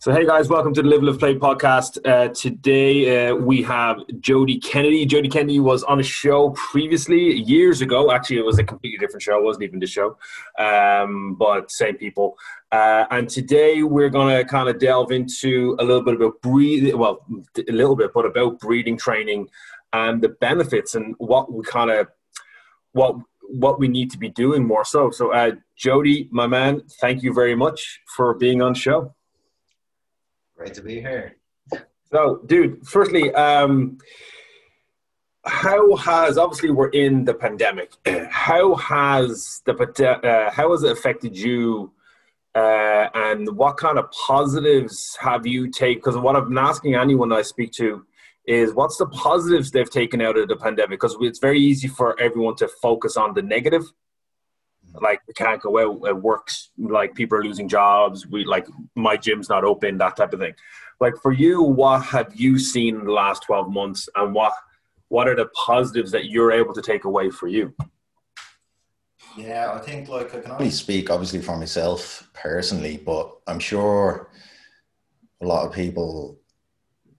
So, hey guys, welcome to the Live Lift Play podcast. Uh, today uh, we have Jody Kennedy. Jody Kennedy was on a show previously, years ago. Actually, it was a completely different show. It wasn't even the show, um, but same people. Uh, and today we're going to kind of delve into a little bit about breathing, well, a little bit, but about breathing training and the benefits and what we kind of what what we need to be doing more so. So, uh, Jody, my man, thank you very much for being on show. Great to be here. So, dude, firstly, um, how has obviously we're in the pandemic? How has the uh, how has it affected you? Uh, and what kind of positives have you taken? Because what been asking anyone I speak to is what's the positives they've taken out of the pandemic? Because it's very easy for everyone to focus on the negative. Like we can't go out, it works. Like people are losing jobs. We like my gym's not open, that type of thing. Like for you, what have you seen in the last twelve months, and what what are the positives that you're able to take away for you? Yeah, I think like I can only speak obviously for myself personally, but I'm sure a lot of people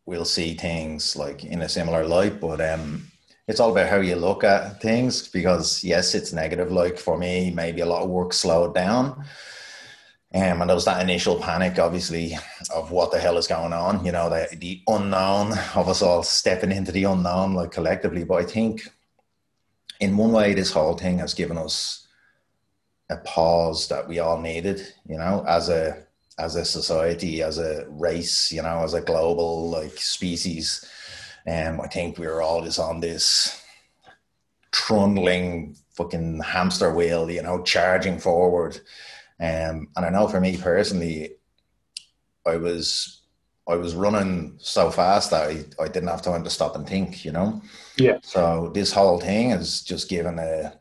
will see things like in a similar light. But um, it's all about how you look at things because yes, it's negative. Like for me, maybe a lot of work slowed down. Um, and there was that initial panic, obviously, of what the hell is going on. You know, the the unknown of us all stepping into the unknown, like collectively. But I think, in one way, this whole thing has given us a pause that we all needed. You know, as a as a society, as a race, you know, as a global like species. Um, I think we are all just on this trundling fucking hamster wheel, you know, charging forward. Um, and I know for me personally, I was I was running so fast that I, I didn't have time to stop and think, you know. Yeah. So this whole thing has just given a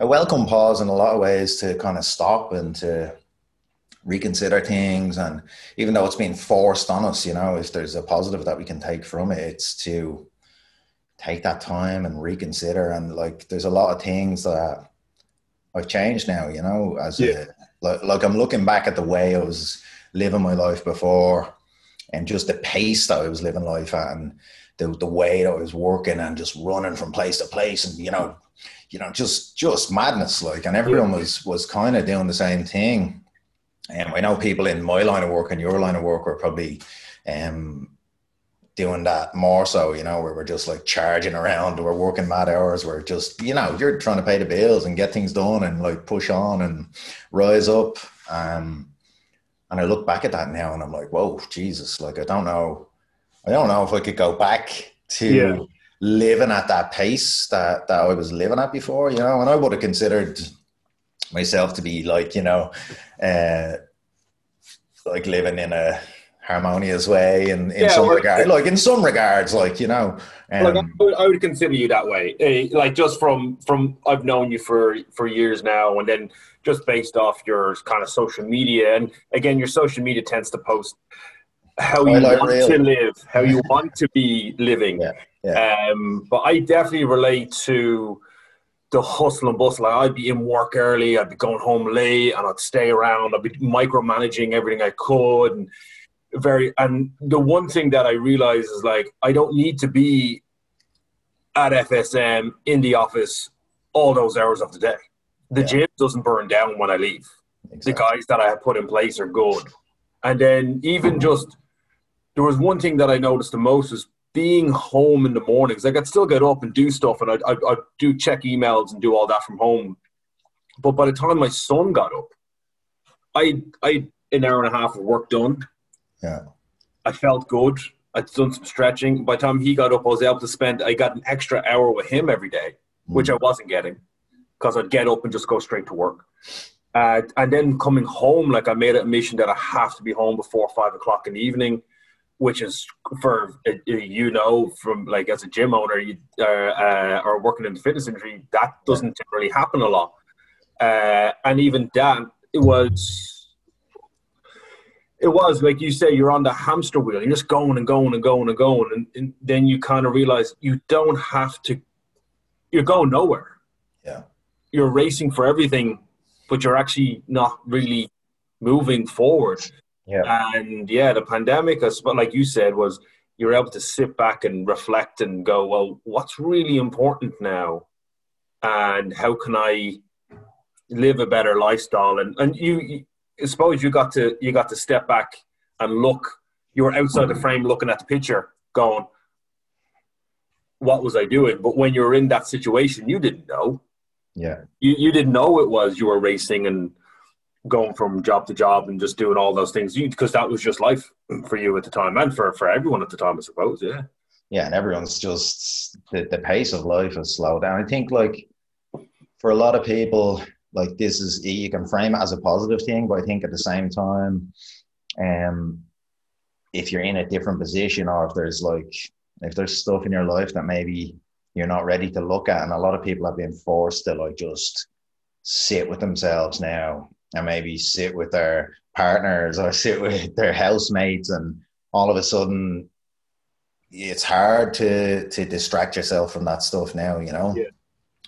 a welcome pause in a lot of ways to kind of stop and to reconsider things and even though it's being forced on us you know if there's a positive that we can take from it it's to take that time and reconsider. And like there's a lot of things that i've changed now you know as yeah. a like, like i'm looking back at the way i was living my life before and just the pace that i was living life at and the, the way that i was working and just running from place to place and you know you know just just madness like and everyone was was kind of doing the same thing um, I know people in my line of work and your line of work are probably um, doing that more so, you know, where we're just like charging around, we're working mad hours, we're just, you know, you're trying to pay the bills and get things done and like push on and rise up. Um, and I look back at that now and I'm like, whoa, Jesus, like I don't know, I don't know if I could go back to yeah. living at that pace that, that I was living at before, you know, and I would have considered myself to be like you know uh, like living in a harmonious way and in, in yeah, some regard like in some regards like you know um, like I, would, I would consider you that way uh, like just from from i've known you for for years now and then just based off your kind of social media and again your social media tends to post how you like want real. to live how you want to be living yeah, yeah. Um, but i definitely relate to the hustle and bustle. Like I'd be in work early, I'd be going home late, and I'd stay around. I'd be micromanaging everything I could, and very. And the one thing that I realized is like I don't need to be at FSM in the office all those hours of the day. The yeah. gym doesn't burn down when I leave. Exactly. The guys that I have put in place are good. And then even just there was one thing that I noticed the most is being home in the mornings, like I'd still get up and do stuff, and I'd, I'd, I'd, do check emails and do all that from home. But by the time my son got up, I I an hour and a half of work done. Yeah, I felt good. I'd done some stretching. By the time he got up, I was able to spend. I got an extra hour with him every day, mm. which I wasn't getting because I'd get up and just go straight to work. Uh, and then coming home, like I made it a mission that I have to be home before five o'clock in the evening which is for you know from like as a gym owner you, uh, uh, or working in the fitness industry that doesn't generally happen a lot. Uh, and even that it was it was like you say you're on the hamster wheel. You're just going and going and going and going. And, and then you kind of realize you don't have to you're going nowhere. Yeah. You're racing for everything but you're actually not really moving forward Yeah. And yeah, the pandemic, suppose, like you said, was you're able to sit back and reflect and go, well, what's really important now, and how can I live a better lifestyle? And and you, you I suppose you got to you got to step back and look. You were outside the frame, looking at the picture, going, "What was I doing?" But when you were in that situation, you didn't know. Yeah. You you didn't know it was you were racing and going from job to job and just doing all those things because that was just life for you at the time and for, for everyone at the time, I suppose. Yeah. Yeah. And everyone's just the, the pace of life has slowed down. I think like for a lot of people, like this is, you can frame it as a positive thing, but I think at the same time, um, if you're in a different position or if there's like, if there's stuff in your life that maybe you're not ready to look at, and a lot of people have been forced to like just sit with themselves now and maybe sit with their partners or sit with their housemates and all of a sudden it's hard to to distract yourself from that stuff now you know yeah.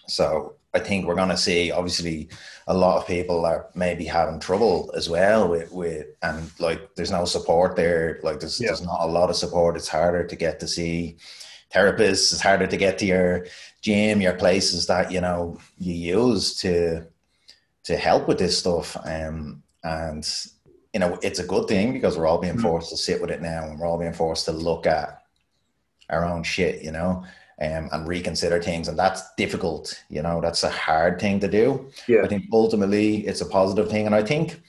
so i think we're going to see obviously a lot of people are maybe having trouble as well with with and like there's no support there like there's, yeah. there's not a lot of support it's harder to get to see therapists it's harder to get to your gym your places that you know you use to to help with this stuff. Um, and you know, it's a good thing because we're all being mm-hmm. forced to sit with it now, and we're all being forced to look at our own shit, you know, um, and reconsider things, and that's difficult. You know, that's a hard thing to do. Yeah. I think ultimately it's a positive thing, and I think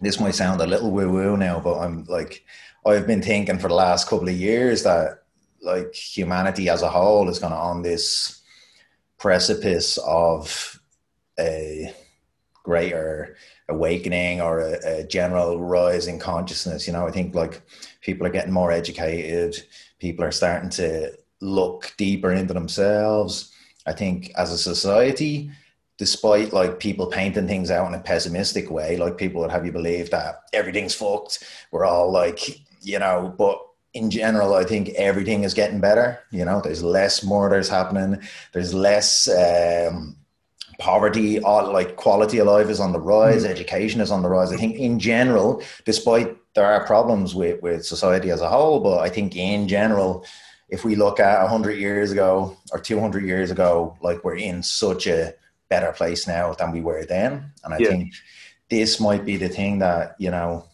this might sound a little woo woo now, but I'm like, I've been thinking for the last couple of years that like humanity as a whole is going to on this precipice of a greater awakening or a, a, general rise in consciousness. You know, I think like people are getting more educated, people are starting to look deeper into themselves. I think as a society, despite like people painting things out in a pessimistic way, like people would have you believe that everything's fucked, we're all like, you know, but in general, I think everything is getting better. You know, there's less murders happening. There's less um, poverty, all like quality of life is on the rise, mm education is on the rise. I think in general, despite there are problems with, with society as a whole, but I think in general, if we look at 100 years ago or 200 years ago, like we're in such a better place now than we were then. And I yeah. think this might be the thing that, you know,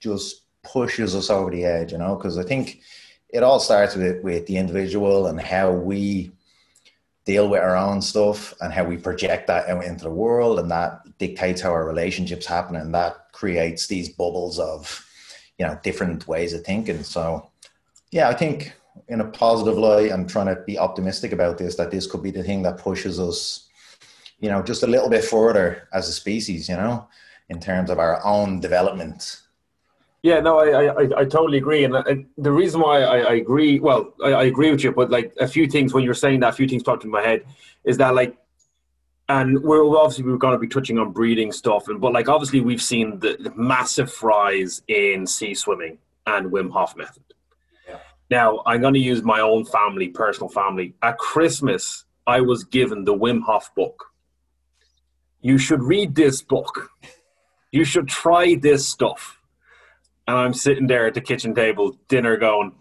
just pushes us over the edge, you know, because I think it all starts with, with the individual and how we deal with our own stuff and how we project that out into the world and that dictates how our relationships happen and that creates these bubbles of you know different ways of thinking. So yeah i think in a positive light i'm trying to be optimistic about this that this could be the thing that pushes us you know just a little bit further as a species you know in terms of our own development yeah, no, I, I, I totally agree, and, and the reason why I, I agree, well, I, I, agree with you, but like a few things when you're saying that, a few things popped in my head, is that like, and we're obviously we're going to be touching on breeding stuff, and but like obviously we've seen the, the massive rise in sea swimming and Wim Hof method. Yeah. Now I'm going to use my own family, personal family. At Christmas, I was given the Wim Hof book. You should read this book. You should try this stuff and I'm sitting there at the kitchen table, dinner going,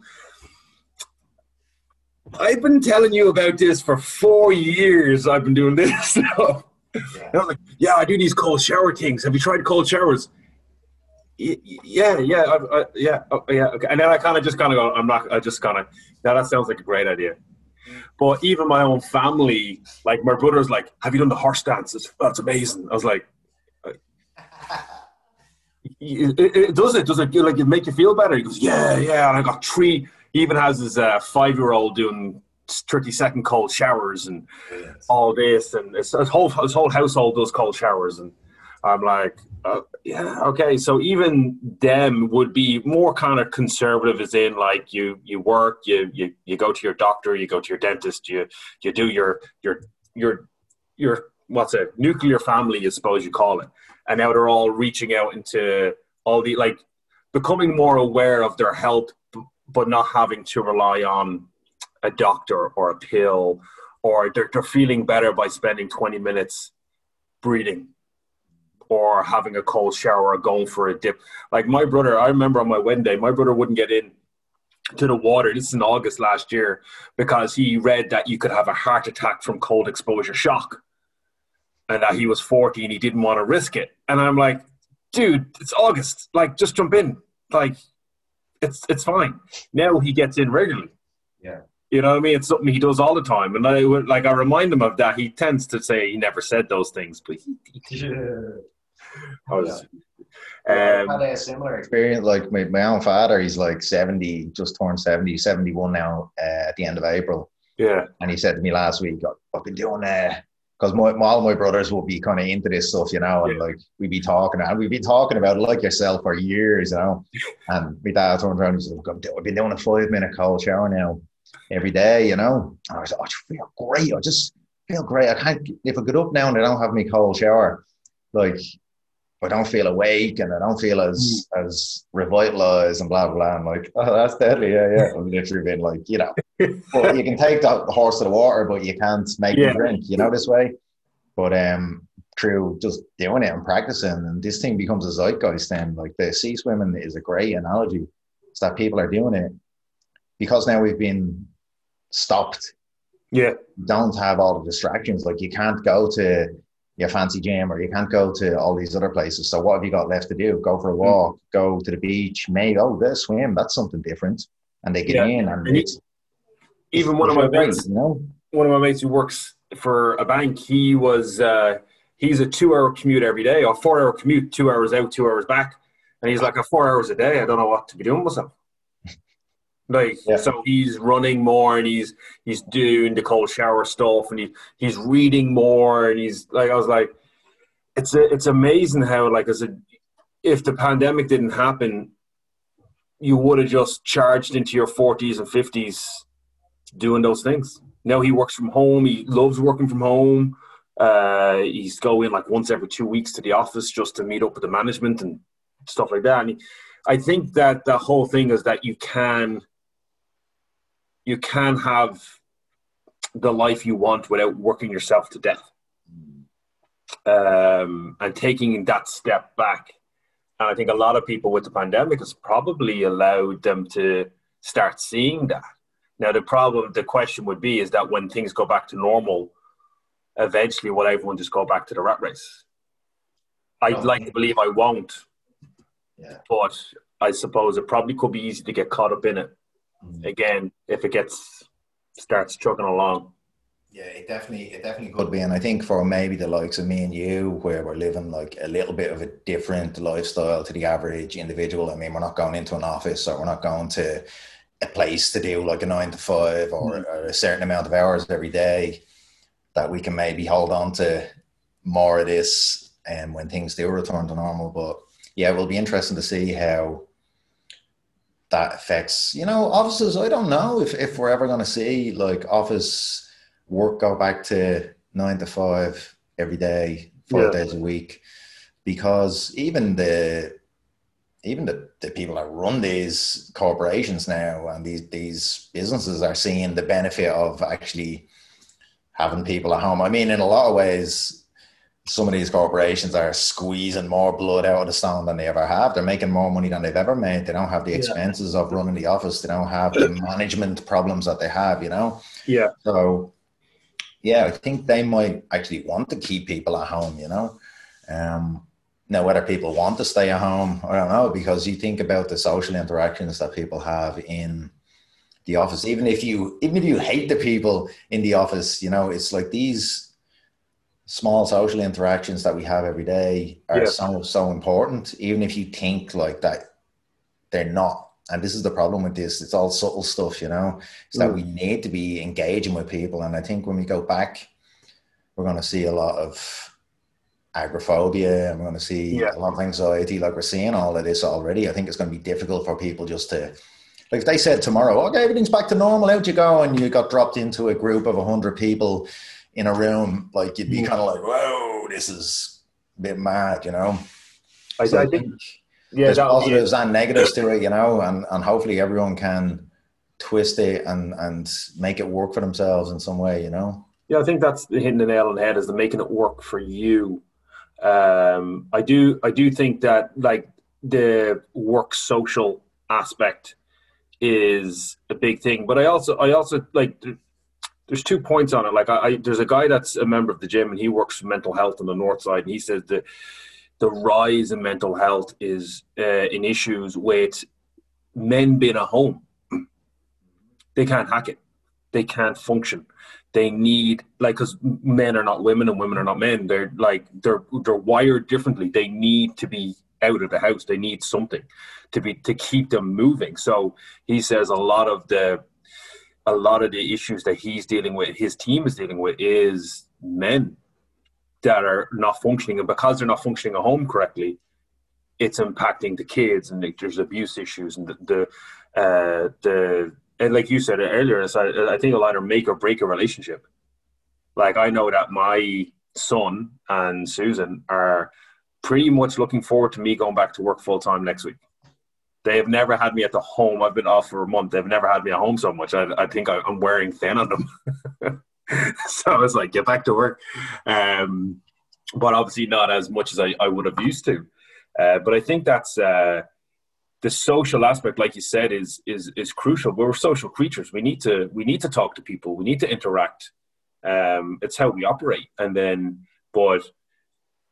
I've been telling you about this for four years. I've been doing this. yeah. I was like, yeah, I do these cold shower things. Have you tried cold showers? yeah, yeah, I, I, yeah, oh, yeah. Okay. And then I kind of just kind of go, I'm not, I just kind of, now that sounds like a great idea. But even my own family, like my brother's like, have you done the horse dance? That's amazing. I was like, it, it, does it does it like it make you feel better? He goes yeah yeah. And i got three he even has his uh, five year old doing 30 second cold showers and yes. all this. And his whole his whole household does cold showers. And i'm like uh, yeah okay. So even them would be more kind of conservative as in like you you work you you, you go to your doctor you go to your dentist you you do your your your your what's it nuclear family i suppose you call it and now they're all reaching out into all the like becoming more aware of their health but not having to rely on a doctor or a pill or they're, they're feeling better by spending 20 minutes breathing or having a cold shower or going for a dip. Like my brother, I remember on my wedding day, my brother wouldn't get in to the water. This is in August last year because he read that you could have a heart attack from cold exposure shock, and that he was forty and he didn't want to risk it. And I'm like, dude, it's August. Like, just jump in. Like, it's it's fine. Now he gets in regularly. Yeah. You know what I mean? It's something he does all the time, and I like I remind him of that. He tends to say he never said those things, but he, he I was, um, I had a similar experience. Like my, my own father, he's like seventy, just turned 70, 71 now uh, at the end of April. Yeah, and he said to me last week, "I've been doing uh, because my, my, all my brothers will be kind of into this stuff, you know, and yeah. like we'd be talking and we'd be talking about it like yourself for years, you know. And my dad turned around and said, I've been doing a five minute cold shower now every day, you know. And I was like, oh, I feel great. I just feel great. I can't, if I get up now and I don't have my cold shower, like I don't feel awake and I don't feel as mm. as revitalized and blah blah. blah. I'm like, oh, that's deadly. Yeah, yeah. I've literally been like, you know, well, you can take the horse to the water, but you can't make yeah. drink. You know this way. But um, through just doing it and practicing, and this thing becomes a zeitgeist. Then, like the sea swimming is a great analogy. It's that people are doing it because now we've been stopped. Yeah, don't have all the distractions. Like you can't go to your fancy gym or you can't go to all these other places. So what have you got left to do? Go for a hmm. walk, mm. go to the beach, maybe oh this swim, that's something different. And they get yeah. in and, and it's, even one of my mates, you know, one of my mates who works for a bank, he was uh, he's a two hour commute every day, or four hour commute, two hours out, two hours back. And he's like a four hours a day, I don't know what to be doing myself. Like yeah. so, he's running more, and he's he's doing the cold shower stuff, and he he's reading more, and he's like I was like, it's a, it's amazing how like as a if the pandemic didn't happen, you would have just charged into your forties and fifties doing those things. Now he works from home. He loves working from home. Uh, he's going like once every two weeks to the office just to meet up with the management and stuff like that. And he, I think that the whole thing is that you can you can have the life you want without working yourself to death. Um, and taking that step back. And I think a lot of people with the pandemic has probably allowed them to start seeing that. Now, the problem, the question would be is that when things go back to normal, eventually will everyone just go back to the rat race? I'd like to believe I won't. Yeah. But I suppose it probably could be easy to get caught up in it. Again if it gets starts chugging along. Yeah, it definitely it definitely could be, and I think for maybe the likes of me and you, where we're living like a little bit of a different lifestyle to the average individual. I mean, we're not going into an office, or we're not going to a place to do like a nine to five or, mm. or a certain amount of hours every day. That we can maybe hold on to more of this, and um, when things do return to normal. But yeah, it will be interesting to see how that affects, you know, offices. I don't know if, if we're ever going to see like office work go back to nine to five every day, five yeah. days a week, because even the even the, the people that run these corporations now and these these businesses are seeing the benefit of actually having people at home. I mean, in a lot of ways, some of these corporations are squeezing more blood out of the stone than they ever have. They're making more money than they've ever made. They don't have the expenses yeah. of running the office. They don't have the management problems that they have, you know? Yeah. So, yeah, I think they might actually want to keep people at home, you know? Um, now, whether people want to stay at home, I don't know, because you think about the social interactions that people have in the office. Even if you, even if you hate the people in the office, you know, it's like these small social interactions that we have every day are yeah. so so important even if you think like that they're not. And this is the problem with this. It's all subtle stuff you know? Is mm. that we need to be engaging with people. And i think when we go back we're going to see a lot of agoraphobia and we're going to see yeah. a lot of anxiety. Like we're seeing all of this already. I think it's going to be difficult for people just to like if they said tomorrow okay everything's back to normal out you go? And you got dropped into a group of 100 people in a room, like you'd be kind of like, whoa, this is a bit mad, you know. I, so I think, yeah, there's positives and negatives to it, you know, and and hopefully everyone can twist it and and make it work for themselves in some way, you know. Yeah, I think that's hitting the nail on the head is the making it work for you. Um, I do I do think that like the work social aspect is a big thing, but I also I also like there's two points on it. Like I, I, there's a guy that's a member of the gym and he works for mental health on the north side, and he says that the rise in mental health is uh, in issues with men being at home. They can't hack it. They can't function. They need like because men are not women and women are not men. They're like they're they're wired differently. They need to be out of the house. They need something to be to keep them moving. So he says a lot of the a lot of the issues that he's dealing with, his team is dealing with, is men that are not functioning, and because they're not functioning at home correctly, it's impacting the kids, and like, there's abuse issues, and the the, uh, the and like you said earlier, I, I think a lot of make or break a relationship. Like I know that my son and Susan are pretty much looking forward to me going back to work full time next week. They have never had me at the home. I've been off for a month. They've never had me at home so much. I, I think I, am wearing thin on them. so I was like, get back to work. Um, but obviously not as much as I, I would have used to. Uh, but I think that's uh, the social aspect, like you said, is is is crucial. We're social creatures. We need to we need to talk to people. We need to interact. Um, it's how we operate. And then, but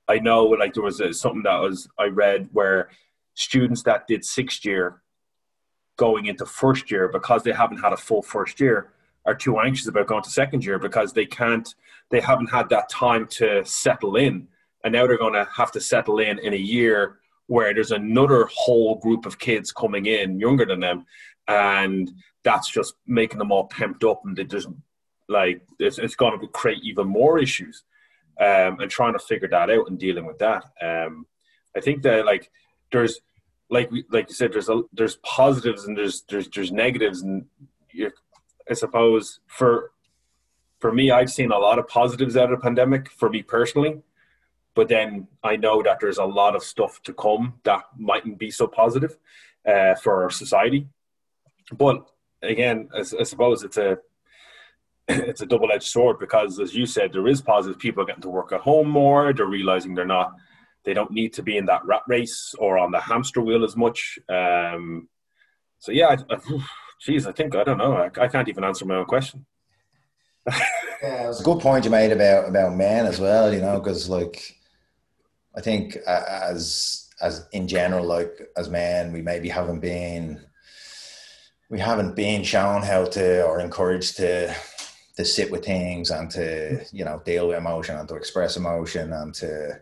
I know like there was a, something that was I read where students that did sixth year going into first year because they haven't had a full first year are too anxious about going to second year because they can't they haven't had that time to settle in. And now they're going to have to settle in in a year where there's another whole group of kids coming in younger than them. And that's just making them all pumped up and they just like it's, it's going to create even more issues um, and trying to figure that out and dealing with that. Um, i think that like there's like we, like you said there's a, there's positives and there's there's there's negatives and I suppose for for me, I've seen a lot of positives out of the pandemic for me personally, but then I know that there's a lot of stuff to come that mightn't be so positive uh, for our society. But again, I, I suppose it's a it's a double edged sword because, as you said, there is positive. People are getting to work at home more. They're realizing they're not they don't need to be in that rat race or on the hamster wheel as much. Um, so yeah, I, I, geez, I think I don't know. I, I can't even answer my own question. yeah, it was a good point you made about about men as well. You know, because like I think as as in general, like as men, we maybe haven't been we haven't been shown how to or encouraged to to sit with things and to you know deal with emotion and to express emotion and to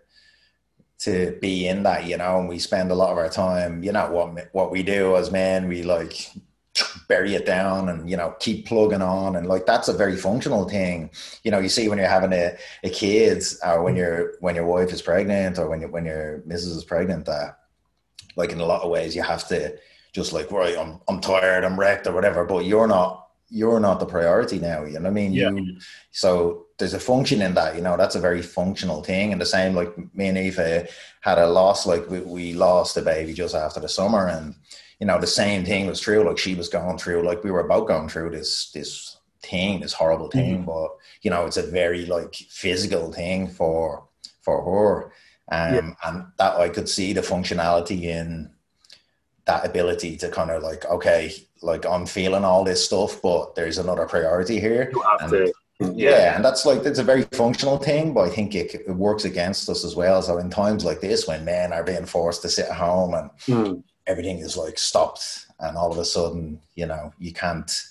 to be in that you know and we spend a lot of our time you know what what we do as men we like bury it down and you know keep plugging on. And like that's a very functional thing. You know you see when you're having a, a kid or when mm. your when your wife is pregnant or when you, when your missus is pregnant that like in a lot of ways you have to just like right I'm I'm tired I'm wrecked or whatever but you're not you're not the priority now you know what I mean? Yeah. you so there's a function in that you know that's a very functional thing and the same like me and Aoife had a loss like we, we lost a baby just after the summer and you know, the same thing was true. Like she was going through, like we were both going through this this thing, this horrible thing. Mm-hmm. But you know, it's a very like physical thing for for her. Um, yeah. and that I could see the functionality in that ability to kind of like, okay, like I'm feeling all this stuff, but there's another priority here. And, to, yeah. yeah. and that's like it's a very functional thing, but I think it, it works against us as well. So in times like this, when men are being forced to sit at home and mm everything is like stopped and all of a sudden you know you can't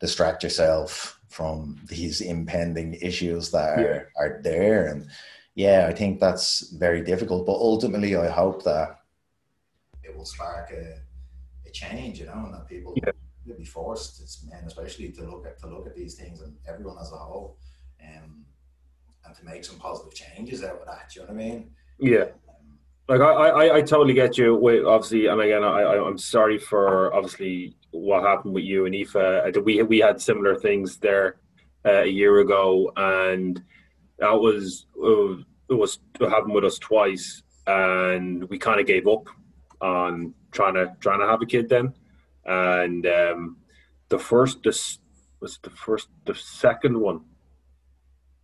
distract yourself from these impending issues that are, yeah. are there and yeah i think that's very difficult but ultimately i hope that it will spark a, a change you know and that people yeah. Will be forced it's men especially to look at to look at these things and everyone as a whole um, and to make some positive changes out of that you know what i mean yeah like I, I, I totally get you. With obviously, and again, I, I'm sorry for obviously what happened with you and Aoife. We we had similar things there uh, a year ago, and that was uh, it was it happened with us twice, and we kind of gave up on trying to trying to have a kid then. And um, the first this was the first the second one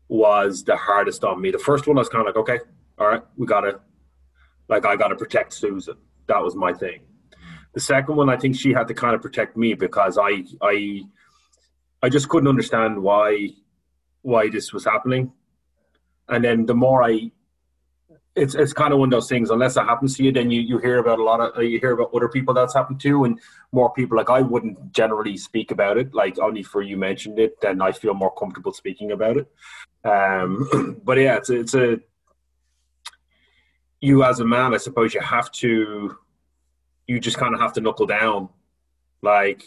was the hardest on me. The first one I was kind of like, okay, all right, we gotta like I gotta protect Susan. That was my thing. The second one, I think she had to kind of protect me because I I I just couldn't understand why why this was happening. And then the more I it's it's kind of one of those things. Unless it happens to you, then you, you hear about a lot of you hear about other people that's happened to, and more people. Like I wouldn't generally speak about it. Like only for you mentioned it, then I feel more comfortable speaking about it. Um, but yeah, it's it's a you as a man, I suppose you have to, you just kind of have to knuckle down, like,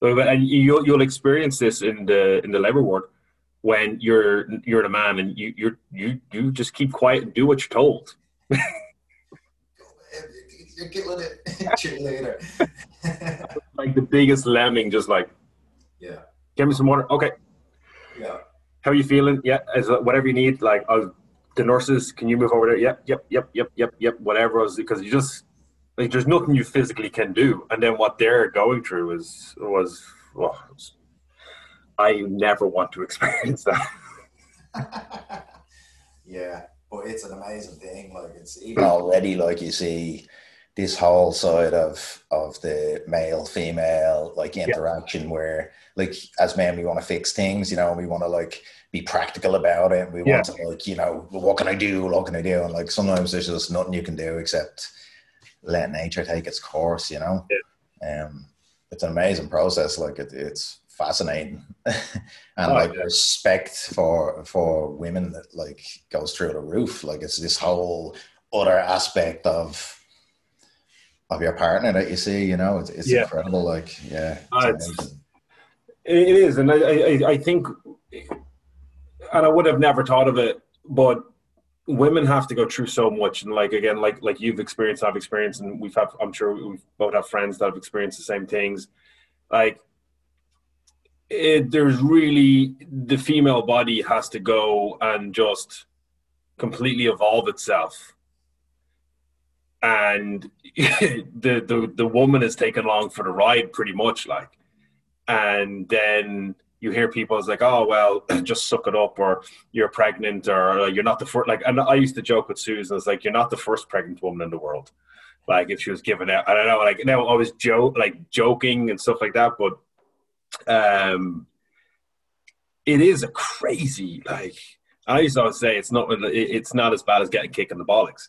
and you'll you'll experience this in the in the labor ward when you're you're the man and you you you you just keep quiet and do what you're told. you're killing it. later. like the biggest lemming, just like, yeah. Give me some water. Okay. Yeah. How are you feeling? Yeah, as whatever you need. Like, I'll the nurses, can you move over there? Yep, yep, yep, yep, yep, yep. Whatever, because you just like there's nothing you physically can do, and then what they're going through is was well, I never want to experience that. yeah, but it's an amazing thing. Like it's even already like you see this whole side of of the male female like interaction yeah. where like as men we want to fix things you know we want to like be practical about it we yeah. want to like you know what can i do what can i do and like sometimes there's just nothing you can do except let nature take its course you know yeah. um it's an amazing process like it, it's fascinating and oh, like yeah. respect for for women that like goes through the roof like it's this whole other aspect of of your partner that you see. You know, it's, it's yeah. incredible. Like, yeah, uh, it's, it is, and I, I, I think, and I would have never thought of it, but women have to go through so much, and like again, like like you've experienced, I've experienced, and we've had, I'm sure we both have friends that have experienced the same things. Like, it, there's really the female body has to go and just completely evolve itself. And the, the the woman is taken along for the ride pretty much like. And then you hear people it's like oh well just suck it up or you're pregnant or you're not the first like and i used to joke with susan it's like you're not the first pregnant woman in the world. Like if she was given out i don't know like now i was joke like joking and stuff like that but um it is a crazy like i used to always say it's not it's not as bad as getting kicked in the bollocks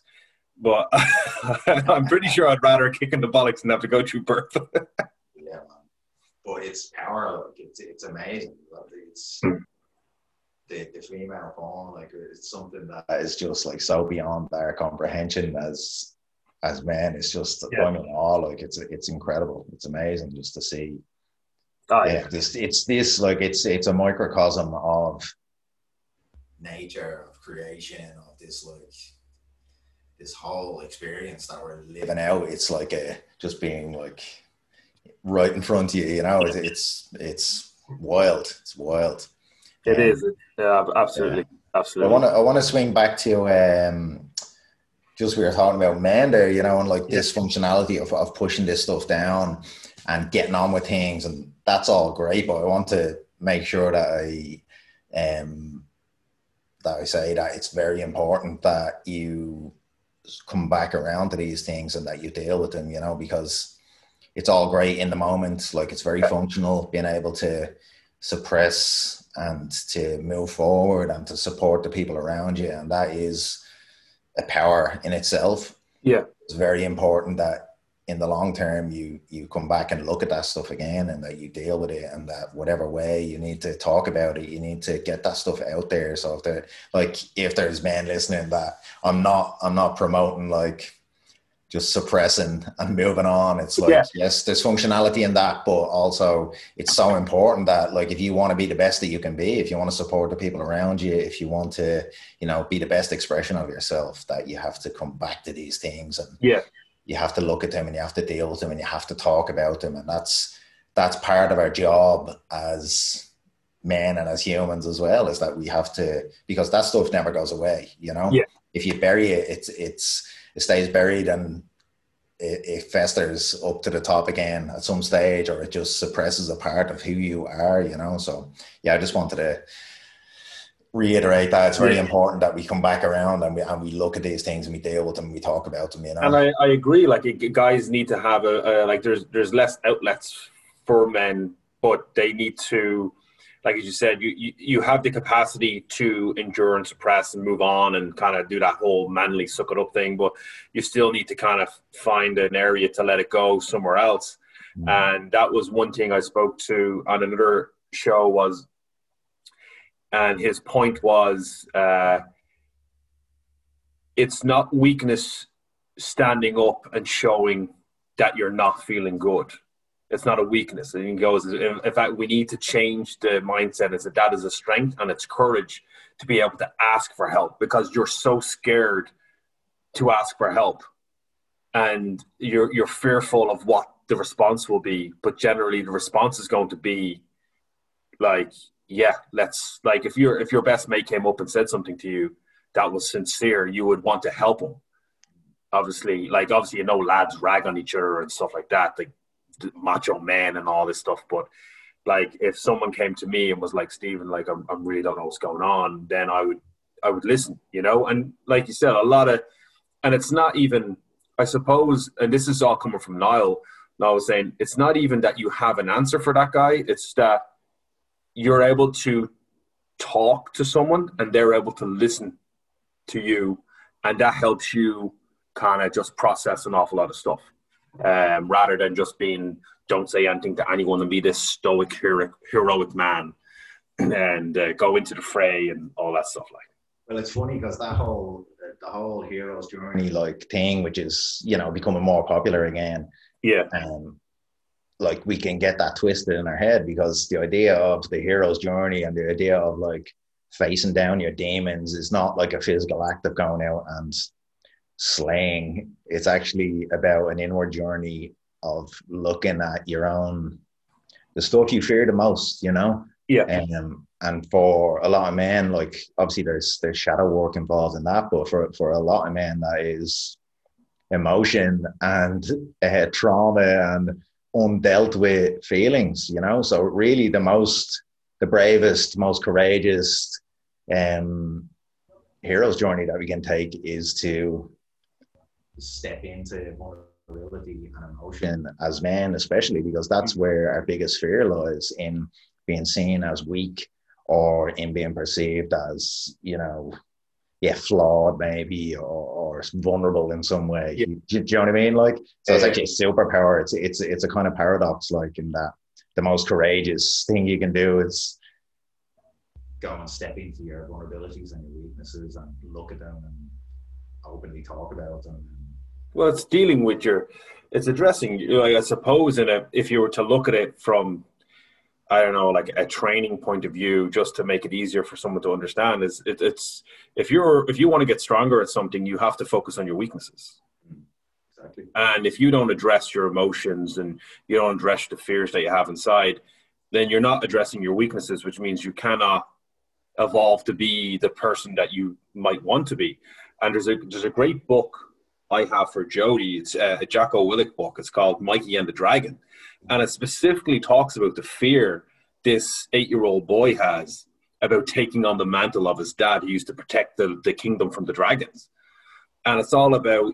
but I'm pretty sure I'd rather kick in the bollocks than have to go through birth. yeah, but it's power. Like it's it's amazing. It's hmm. the, the female form. Like it's something that is just like so beyond our comprehension as as men. It's just yeah. I mean, all like it's it's incredible. It's amazing just to see. Oh, yeah, yeah. This, it's this like it's it's a microcosm of nature of creation of this like this whole experience that we're living out, it's like a just being like right in front of you. You know, it's it's, it's wild. It's wild. It um, is. Yeah, absolutely, yeah. absolutely. I want to I want to swing back to um, just we were talking about men there, you know, and like this functionality of, of pushing this stuff down and getting on with things, and that's all great. But I want to make sure that I um that I say that it's very important that you come back around to these things and that you deal with them, you know, because it's all great in the moment. Like it's very functional, being able to suppress and to move forward and to support the people around you. And that is a power in itself. Yeah. It's very important that in the long term you you come back and look at that stuff again and that you deal with it and that whatever way you need to talk about it you need to get that stuff out there so if there like if there's men listening that i'm not i'm not promoting like just suppressing and moving on it's like yeah. yes there's functionality in that but also it's so important that like if you want to be the best that you can be if you want to support the people around you if you want to you know be the best expression of yourself that you have to come back to these things and yeah you have to look at them and you have to deal with them and you have to talk about them. And that's that's part of our job as men and as humans as well is that we have to because that stuff never goes away you know? Yeah. if you bury it it's it's it stays buried and it, it festers up to the top again at some stage or it just suppresses a part of who you are you know? So yeah i just wanted to reiterate that it's very yeah. important that we come back around and we and we look at these things and we deal with them, we talk about them. You know, and I, I agree. Like guys need to have a, a like there's there's less outlets for men, but they need to like as you said, you, you, you have the capacity to endure and suppress and move on and kind of do that whole manly suck it up thing, but you still need to kind of find an area to let it go somewhere else. Mm-hmm. And that was one thing I spoke to on another show was, and his point was, uh, it's not weakness standing up and showing that you're not feeling good it's not a weakness. And he goes, in fact, we need to change the mindset. Is that that is a strength and it's courage to be able to ask for help because you're so scared to ask for help, and you're you're fearful of what the response will be. But generally, the response is going to be like, yeah, let's like if your if your best mate came up and said something to you that was sincere, you would want to help him. Obviously, like obviously, you know, lads rag on each other and stuff like that. Like macho man and all this stuff. But like, if someone came to me and was like, Stephen, like, I'm, I'm really don't know what's going on, then I would, I would listen, you know. And like you said, a lot of, and it's not even, I suppose, and this is all coming from Niall. Niall was saying it's not even that you have an answer for that guy; it's that you're able to talk to someone and they're able to listen to you, and that helps you kind of just process an awful lot of stuff um, rather than just being don't say anything to anyone and be this stoic heroic, heroic man and uh, go into the fray and all that stuff like. Well it's funny because that whole the whole hero's journey like thing which is you know becoming more popular again yeah. um like we can get that twisted in our head because the idea of the hero's journey and the idea of like facing down your demons is not like a physical act of going out and slaying. It's actually about an inward journey of looking at your own the stuff you fear the most, you know. Yeah. Um, and for a lot of men, like obviously there's there's shadow work involved in that, but for for a lot of men, that is emotion and uh, trauma and undealt with feelings, you know. So really, the most, the bravest, most courageous um, hero's journey that we can take is to step into vulnerability and emotion as men, especially because that's where our biggest fear lies in being seen as weak or in being perceived as, you know, yeah, flawed maybe or, or vulnerable in some way. Yeah. Do, do, you know what I mean? Like, so it's actually a superpower. It's it's it's a kind of paradox, like in that the most courageous thing you can do is go and step into your vulnerabilities and your weaknesses and look at them and openly talk about them well, it's dealing with your, it's addressing. Like I suppose, in a if you were to look at it from, I don't know, like a training point of view, just to make it easier for someone to understand, is it, it's if you're if you want to get stronger at something, you have to focus on your weaknesses. Exactly. And if you don't address your emotions and you don't address the fears that you have inside, then you're not addressing your weaknesses, which means you cannot evolve to be the person that you might want to be. And there's a there's a great book I have for Jody. It's uh, a Jocko Willink book. It's called Mikey and the Dragon. And it specifically talks about the fear this eight year old boy has about taking on the mantle of his dad who used to protect the, the kingdom from the dragons. And it's all about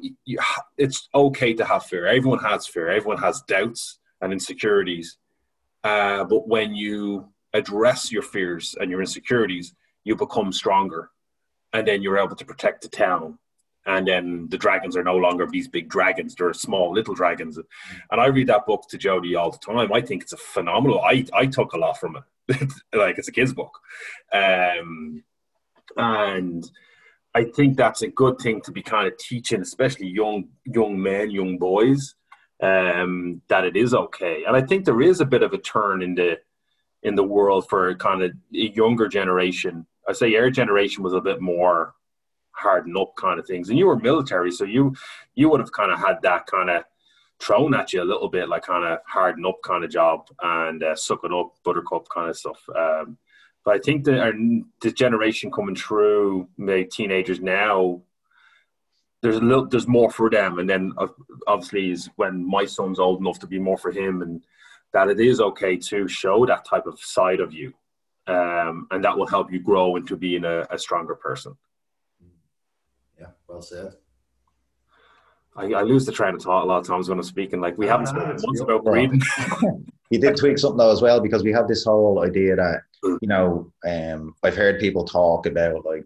it's okay to have fear. Everyone has fear, everyone has doubts and insecurities. Uh, but when you address your fears and your insecurities, you become stronger. And then you're able to protect the town and then the dragons are no longer these big dragons. They're small little dragons. And i read that book to jody all the time. I think it's a phenomenal i i took a lot from it. Like it's a kid's book. Um and i think that's a good thing to be kind of teaching especially young young men young boys um that it is okay. And i think there is a bit of a turn in the in the world for kind of a younger generation. I say your generation was a bit more harden up kind of things. And you were military, so you you would have kind of had that kind of thrown at you a little bit, like kind of harden up kind of job and uh, suck it up, buttercup kind of stuff. Um, but I think the the generation coming through, maybe teenagers now, there's a little, there's more for them. And then obviously is when my son's old enough to be more for him, and that it is okay to show that type of side of you um, and that will help you grow into being a, a stronger person. Well said. I, I, lose the train of thought a lot of times when I'm speaking. Like we haven't spoken once about reading. you did tweak something though as well because we have this whole idea that you know um, I've heard people talk about like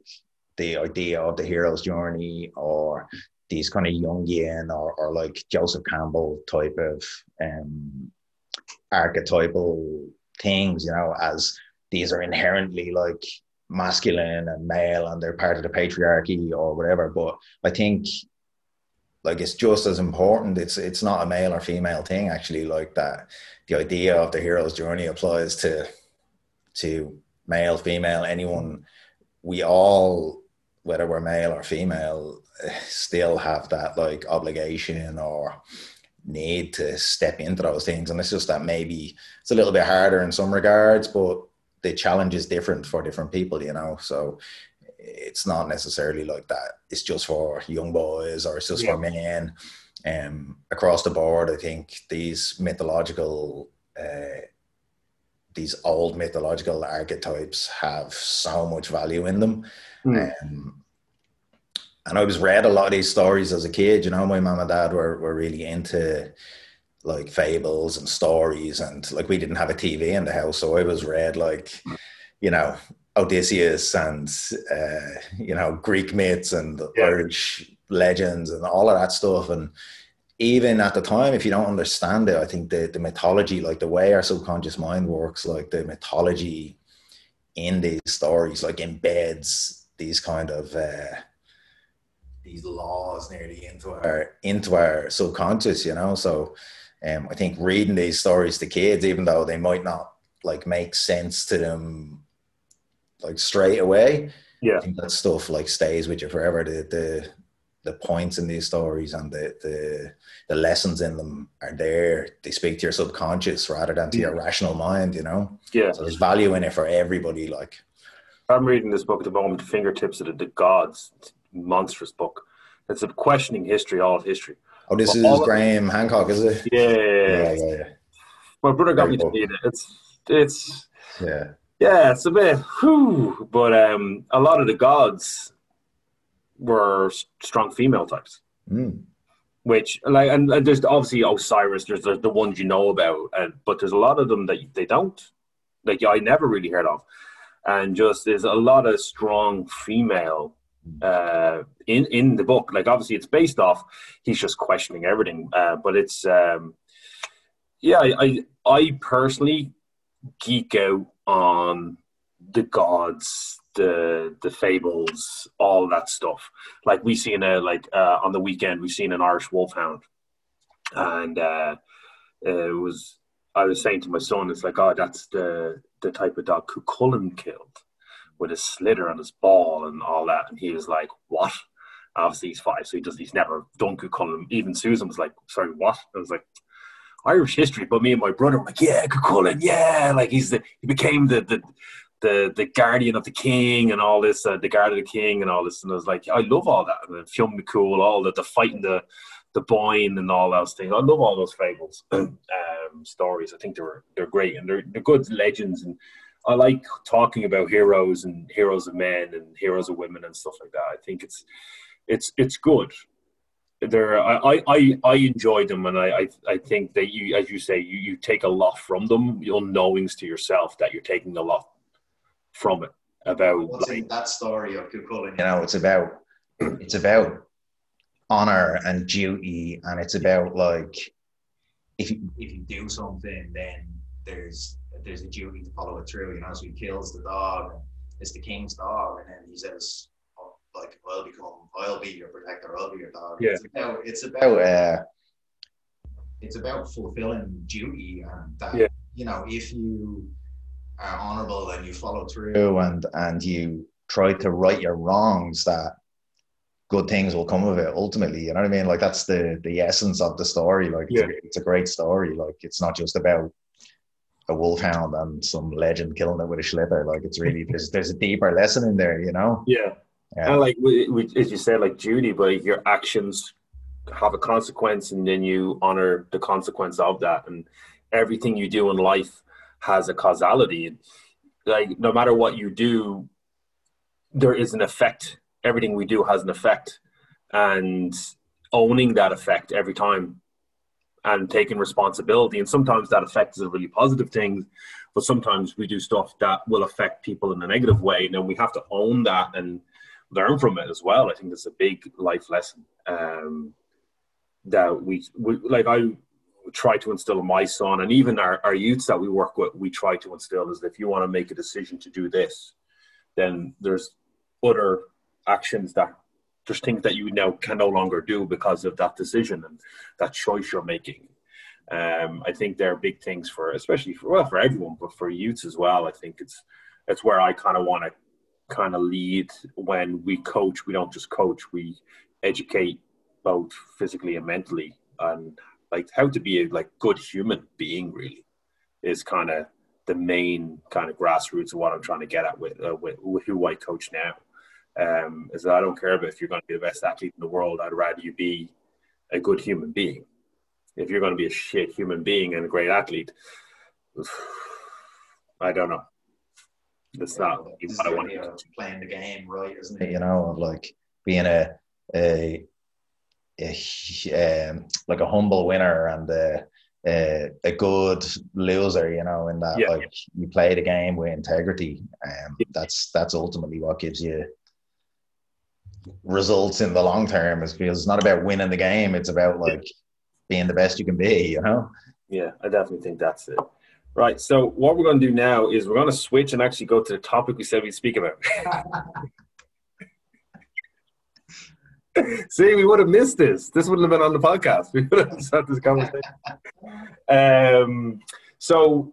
the idea of the hero's journey or these kind of Jungian or, or like Joseph Campbell type of um, archetypal things, you know, as these are inherently like masculine and male and they're part of the patriarchy or whatever. But I think like it's just as important. It's it's not a male or female thing actually. Like that, the idea of the hero's journey applies to to male, female, anyone. We all, whether we're male or female, still have that like obligation or need to step into those things. And it's just that maybe it's a little bit harder in some regards, but the challenge is different for different people, you know. So it's not necessarily like that. It's just for young boys or it's just yeah. for men. Um, across the board, I think these mythological, uh, these old mythological archetypes have so much value in them. Mm. Um, and I was read a lot of these stories as a kid. You know, my mom and dad were were really into like fables and stories, and like we didn't have a TV in the house, so I was read like, you know, Odysseus and uh, you know Greek myths and yeah. Irish legends and all of that stuff. And even at the time, if you don't understand it, I think the the mythology, like the way our subconscious mind works, like the mythology in these stories, like embeds these kind of uh, these laws nearly into our into our subconscious, you know. So um, I think reading these stories to kids, even though they might not like make sense to them like straight away, yeah, I think that stuff like stays with you forever. The the the points in these stories and the the the lessons in them are there. They speak to your subconscious rather than to your rational mind, you know. Yeah. So there's value in it for everybody. Like I'm reading this book at the moment, Fingerprints of the, the Gods monstrous book. It's a questioning history, all of history. Oh, this but is Graham Hancock, is it? Yeah, yeah, yeah. yeah. My brother got Very me cool. to read it. It's it's yeah yeah it's a bit whew, but um a lot of the gods were strong female types. Mm. Which like and, and, there's obviously Osiris. There's, there's the ones you know about, and but there's a lot of them that they don't. Like I never really heard of, and just there's a lot of strong female uh, in in the book. Like obviously, it's based off. He's just questioning everything, uh, but it's um, yeah. I, I I personally geek out on the gods, the the fables, all that stuff. Like we seen a like uh, on the weekend we've seen an Irish wolfhound, and uh, it was I was saying to my son, it's like oh that's the the type of dog Cuchulainn killed with his sliotar on his ball and all that. And he was like, what? Obviously he's five, so he does. He's never done Cuchulainn. Even Susan was like, sorry, what? I was like, Irish history. But me and my brother were like, yeah, Cuchulainn, yeah. Like he's the he became the the the, the guardian of the king and all this, uh, the guard of the king and all this. And I was like, I love all that. And Fionn McCool, all the, the fighting the the Boyne and all those things. I love all those fables, um, stories. I think they're they're great and they're they're good legends and I like talking about heroes and heroes of men and heroes of women and stuff like that. I think it's it's it's good. There, I, I I enjoy them, and I, I think that you, as you say, you you take a lot from them. Unknowings to yourself that you're taking a lot from it about What's like, that story of Cuchulainn. You know, it's about it's about honor and duty, and it's about like if you if you do something, then there's there's a duty to follow it through. You know, so he kills the dog. It's the king's dog, and then he says, "Like I'll become, I'll be your protector. I'll be your dog." Yeah. It's about, it's about, uh, it's about fulfilling duty, and that yeah. you know, if you are honourable and you follow through, and and you try to right your wrongs, that good things will come of it ultimately you know what i mean like that's the the essence of the story like it's, a, it's a great story like it's not just about a wolfhound and some legend killing it with a sliotar. Like it's really there's there's a deeper lesson in there, you know. Yeah, yeah. and like we, we, as you said, like duty, but your actions have a consequence, and then you honor the consequence of that, and everything you do in life has a causality. like no matter what you do, there is an effect. Everything we do has an effect, and owning that effect every time and taking responsibility. And sometimes that effect is a really positive thing, but sometimes we do stuff that will affect people in a negative way, and then we have to own that and learn from it as well. I think that's a big life lesson um, that we, we like. I try to instill in my son, and even our, our youths that we work with, we try to instill is that if you want to make a decision to do this, then there's other actions that there's things that you now can no longer do because of that decision and that choice you're making. Um, I think they're big things for, especially for well for everyone, but for youths as well. I think it's it's where I kind of want to kind of lead when we coach. We don't just coach; we educate both physically and mentally, and like how to be a like good human being. Really, is kind of the main kind of grassroots of what I'm trying to get at with, uh, with, who I coach now. Um, is that I don't care if you're going to be the best athlete in the world. I'd rather you be a good human being. If you're going to be a shit human being and a great athlete, I don't know. What I want to playing the game right, isn't it? You know, like being a a, a um, like a humble winner and a, a, a, good loser. You know, in that yeah. like you play the game with integrity. Um, that's that's ultimately what gives you results in the long term. Is because it's not about winning the game; it's about like being the best you can be. You know. Yeah, I definitely think that's it. Right. So what we're going to do now is we're going to switch and actually go to the topic we said we'd speak about. See, we would have missed this. This wouldn't have been on the podcast. We would have had this conversation. Um, so,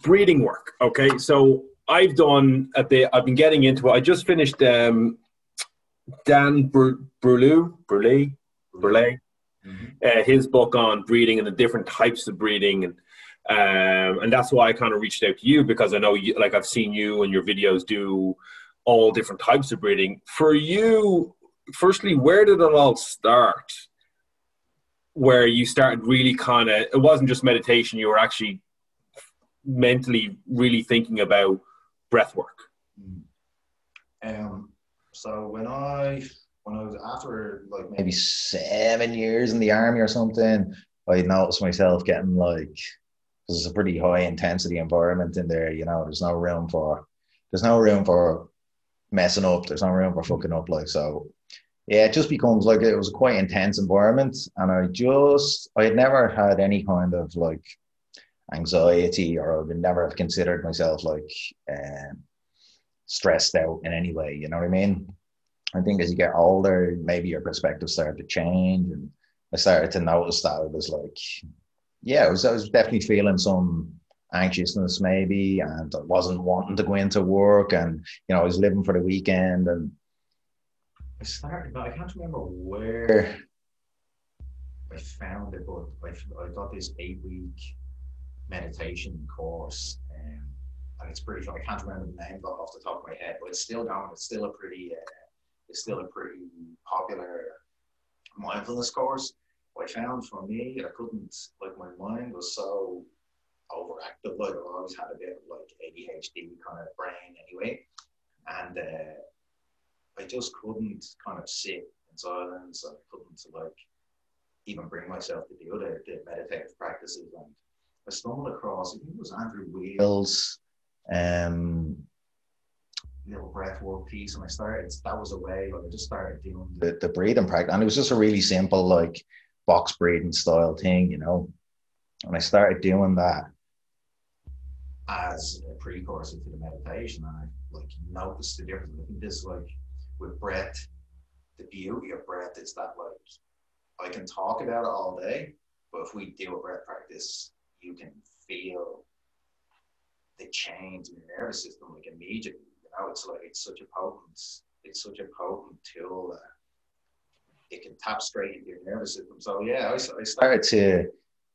breeding work. Okay. So I've done a bit. I've been getting into it. I just finished um, Dan Brulé, Brulé, Brulé, mm-hmm. uh, his book on breeding and the different types of breeding and um, and that's why I kind of reached out to you because I know you, like I've seen you and your videos do all different types of breeding. For you, firstly, where did it all start? Where you started really kind of, it wasn't just meditation, you were actually mentally really thinking about breath work. Um, so when I, when I was after like maybe seven years in the army or something, I noticed myself getting like it's a pretty high intensity environment in there. You know, there's no room for there's no room for messing up. There's no room for fucking up. Like so, yeah, it just becomes like it was a quite intense environment, and I just I had never had any kind of like anxiety or I would never have considered myself like um, stressed out in any way. You know what I mean? I think as you get older, maybe your perspective started to change, and I started to notice that it was like yeah, I was, I was definitely feeling some anxiousness maybe, and I wasn't wanting to go into work, and you know, I was living for the weekend, and I started, but I can't remember where I found it, but I, I got this eight week meditation course, um, and it's pretty. I can't remember the name off the top of my head, but it's still going. It's still a pretty. Uh, it's still a pretty popular mindfulness course. I found for me, I couldn't, like, my mind was so overactive. Like, I always had a bit of like ADHD kind of brain anyway. And uh, I just couldn't kind of sit in silence. I couldn't, like, even bring myself to do the, the meditative practices. And I stumbled across, I think it was Andrew Weil's um, little breath work piece. And I started, that was a way, like, I just started doing the, the breathing practice. And it was just a really simple, like, box breathing style thing, you know. And I started doing that as a precursor to the meditation, and I like noticed the difference. I think this like with breath, the beauty of breath is that like I can talk about it all day, but if we do a breath practice, you can feel the change in your nervous system like immediately. You know, it's like it's such a potent, it's such a potent tool that it can tap straight into your nervous system. So yeah, I, I started to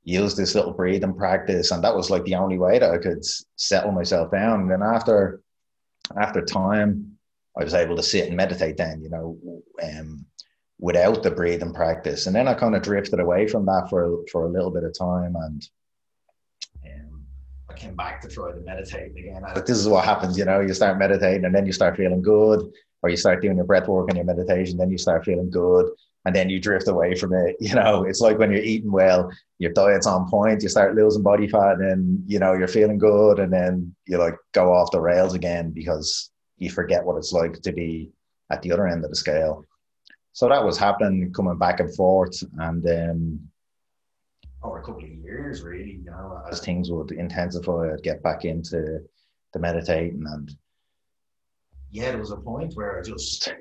use this little breathing practice, and that was like the only way that I could settle myself down. And then after after time, I was able to sit and meditate. Then you know, um, without the breathing practice, and then I kind of drifted away from that for for a little bit of time, and um, I came back to try to meditate again. Like, this is what happens, you know, you start meditating and then you start feeling good, or you start doing your breath work and your meditation, then you start feeling good, and then you drift away from it. You know, it's like when you're eating well, your diet's on point, you start losing body fat, and you know, you're feeling good, and then you like go off the rails again because you forget what it's like to be at the other end of the scale. So that was happening, coming back and forth, and then over a couple of years, really, you know, as things would intensify, I'd get back into the meditating, and yeah, there was a point where I just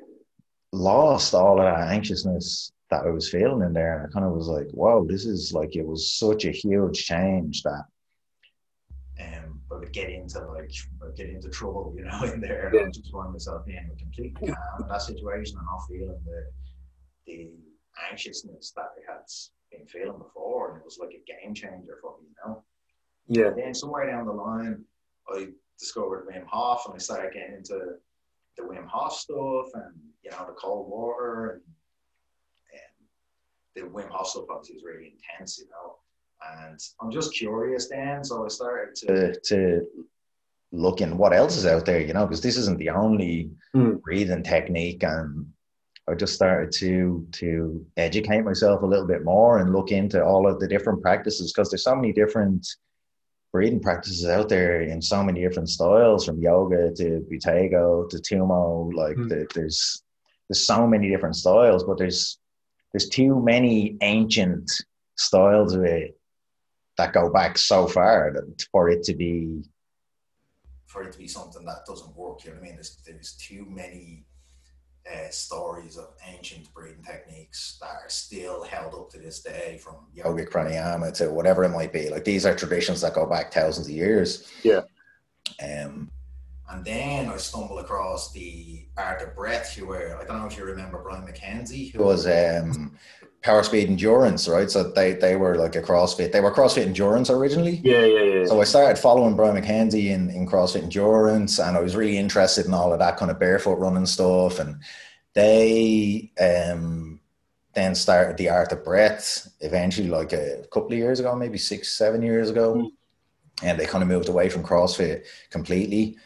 lost all of that anxiousness that I was feeling in there, and I kind of was like, "Wow, this is like it was such a huge change that." Um, I would get into like I'd get into trouble, you know, in there. And I just find myself being completely calm in that situation and not feeling the the anxiousness that I had been feeling before, and it was like a game changer for me, you know. Yeah. And then somewhere down the line, I discovered Wim Hof, and I started getting into the Wim Hof stuff, and you know the cold water, and, and the Wim Hof stuff obviously is really intense, you know. And I'm just curious then, so I started to to look in what else is out there, you know, because this isn't the only Mm. breathing technique and I just started to to educate myself a little bit more and look into all of the different practices because there's so many different breathing practices out there in so many different styles from yoga to buteyko to tummo like Mm. the, there's there's so many different styles but there's there's too many ancient styles of it that go back so far that for it to be for it to be something that doesn't work you know what I mean there's there's too many uh, stories of ancient breathing techniques that are still held up to this day, from yogic pranayama to whatever it might be. Like these are traditions that go back thousands of years. Yeah. Um, and then I stumbled across the art of breath, who were I don't know if you remember Brian McKenzie, who was um, power speed endurance, right? So they they were like a CrossFit. They were CrossFit endurance originally. Yeah, yeah, yeah. So I started following Brian McKenzie in, in CrossFit Endurance, and I was really interested in all of that kind of barefoot running stuff. And they um, then started the Art of Breath eventually, like a couple of years ago, maybe six, seven years ago. Mm. And they kind of moved away from CrossFit completely.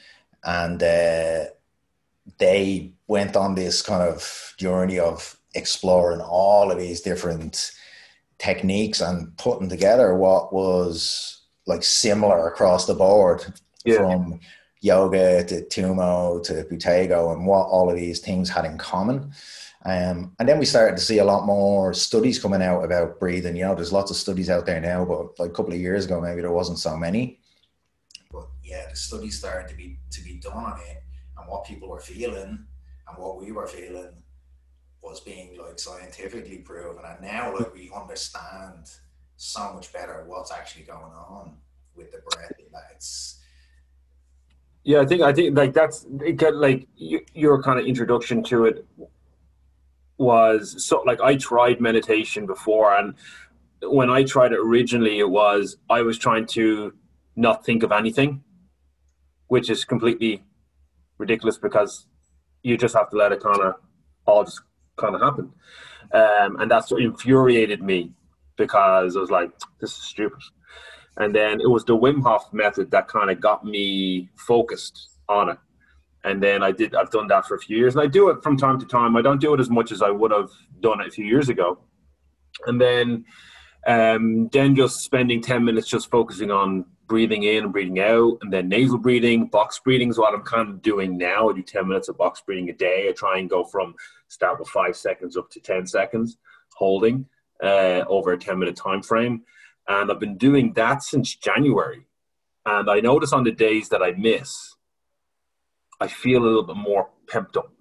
And uh, they went on this kind of journey of exploring all of these different techniques and putting together what was like similar across the board Yeah. from yoga to tummo to buteyko and what all of these things had in common. Um, and then we started to see a lot more studies coming out about breathing. You know there's lots of studies out there now but like a couple of years ago maybe there wasn't so many yeah the studies started to be to be done on it and what people were feeling and what we were feeling was being like scientifically proven and now like we understand so much better what's actually going on with the breath it's Yeah, I think I think like that's it got like your kind of introduction to it was so like I tried meditation before and when I tried it originally it was I was trying to not think of anything which is completely ridiculous because you just have to let it kind of all just kind of happen um, and that's what infuriated me because I was like this is stupid and then it was the Wim Hof method that kind of got me focused on it. And then I did. I've done that for a few years, and I do it from time to time. I don't do it as much as I would have done it a few years ago. And then, um, then just spending ten minutes just focusing on breathing in and breathing out, and then nasal breathing, box breathing is what I'm kind of doing now. I do ten minutes of box breathing a day. I try and go from start with five seconds up to ten seconds, holding uh, over a ten minute time frame and I've been doing that since January. And I notice on the days that I miss, I feel a little bit more pumped up,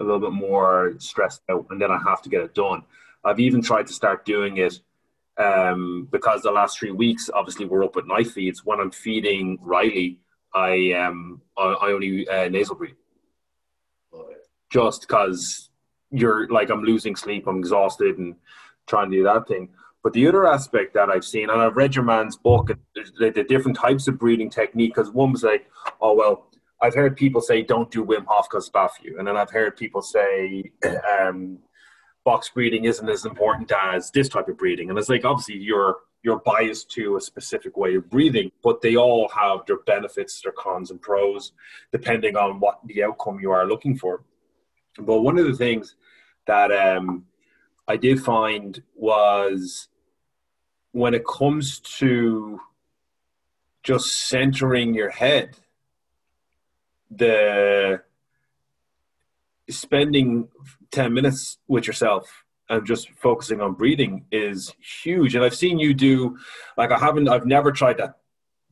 a little bit more stressed out, and then I have to get it done. I've even tried to start doing it um, because the last three weeks, obviously, we're up at night feeds. When I'm feeding Riley, I um, I, I only uh, nasal breathe just because you're like I'm losing sleep, I'm exhausted, and trying to do that thing. But the other aspect that I've seen, and I've read your man's book, and the, the different types of breathing technique. Because one was like, oh well, I've heard people say don't do Wim Hof because bad for you, and then I've heard people say um, box breathing isn't as important as this type of breathing. And it's like obviously you're you're biased to a specific way of breathing, but they all have their benefits, their cons and pros, depending on what the outcome you are looking for. But one of the things that um, I did find was when it comes to just centering your head, the spending 10 minutes with yourself and just focusing on breathing is huge. And I've seen you do, like, I haven't, I've never tried that,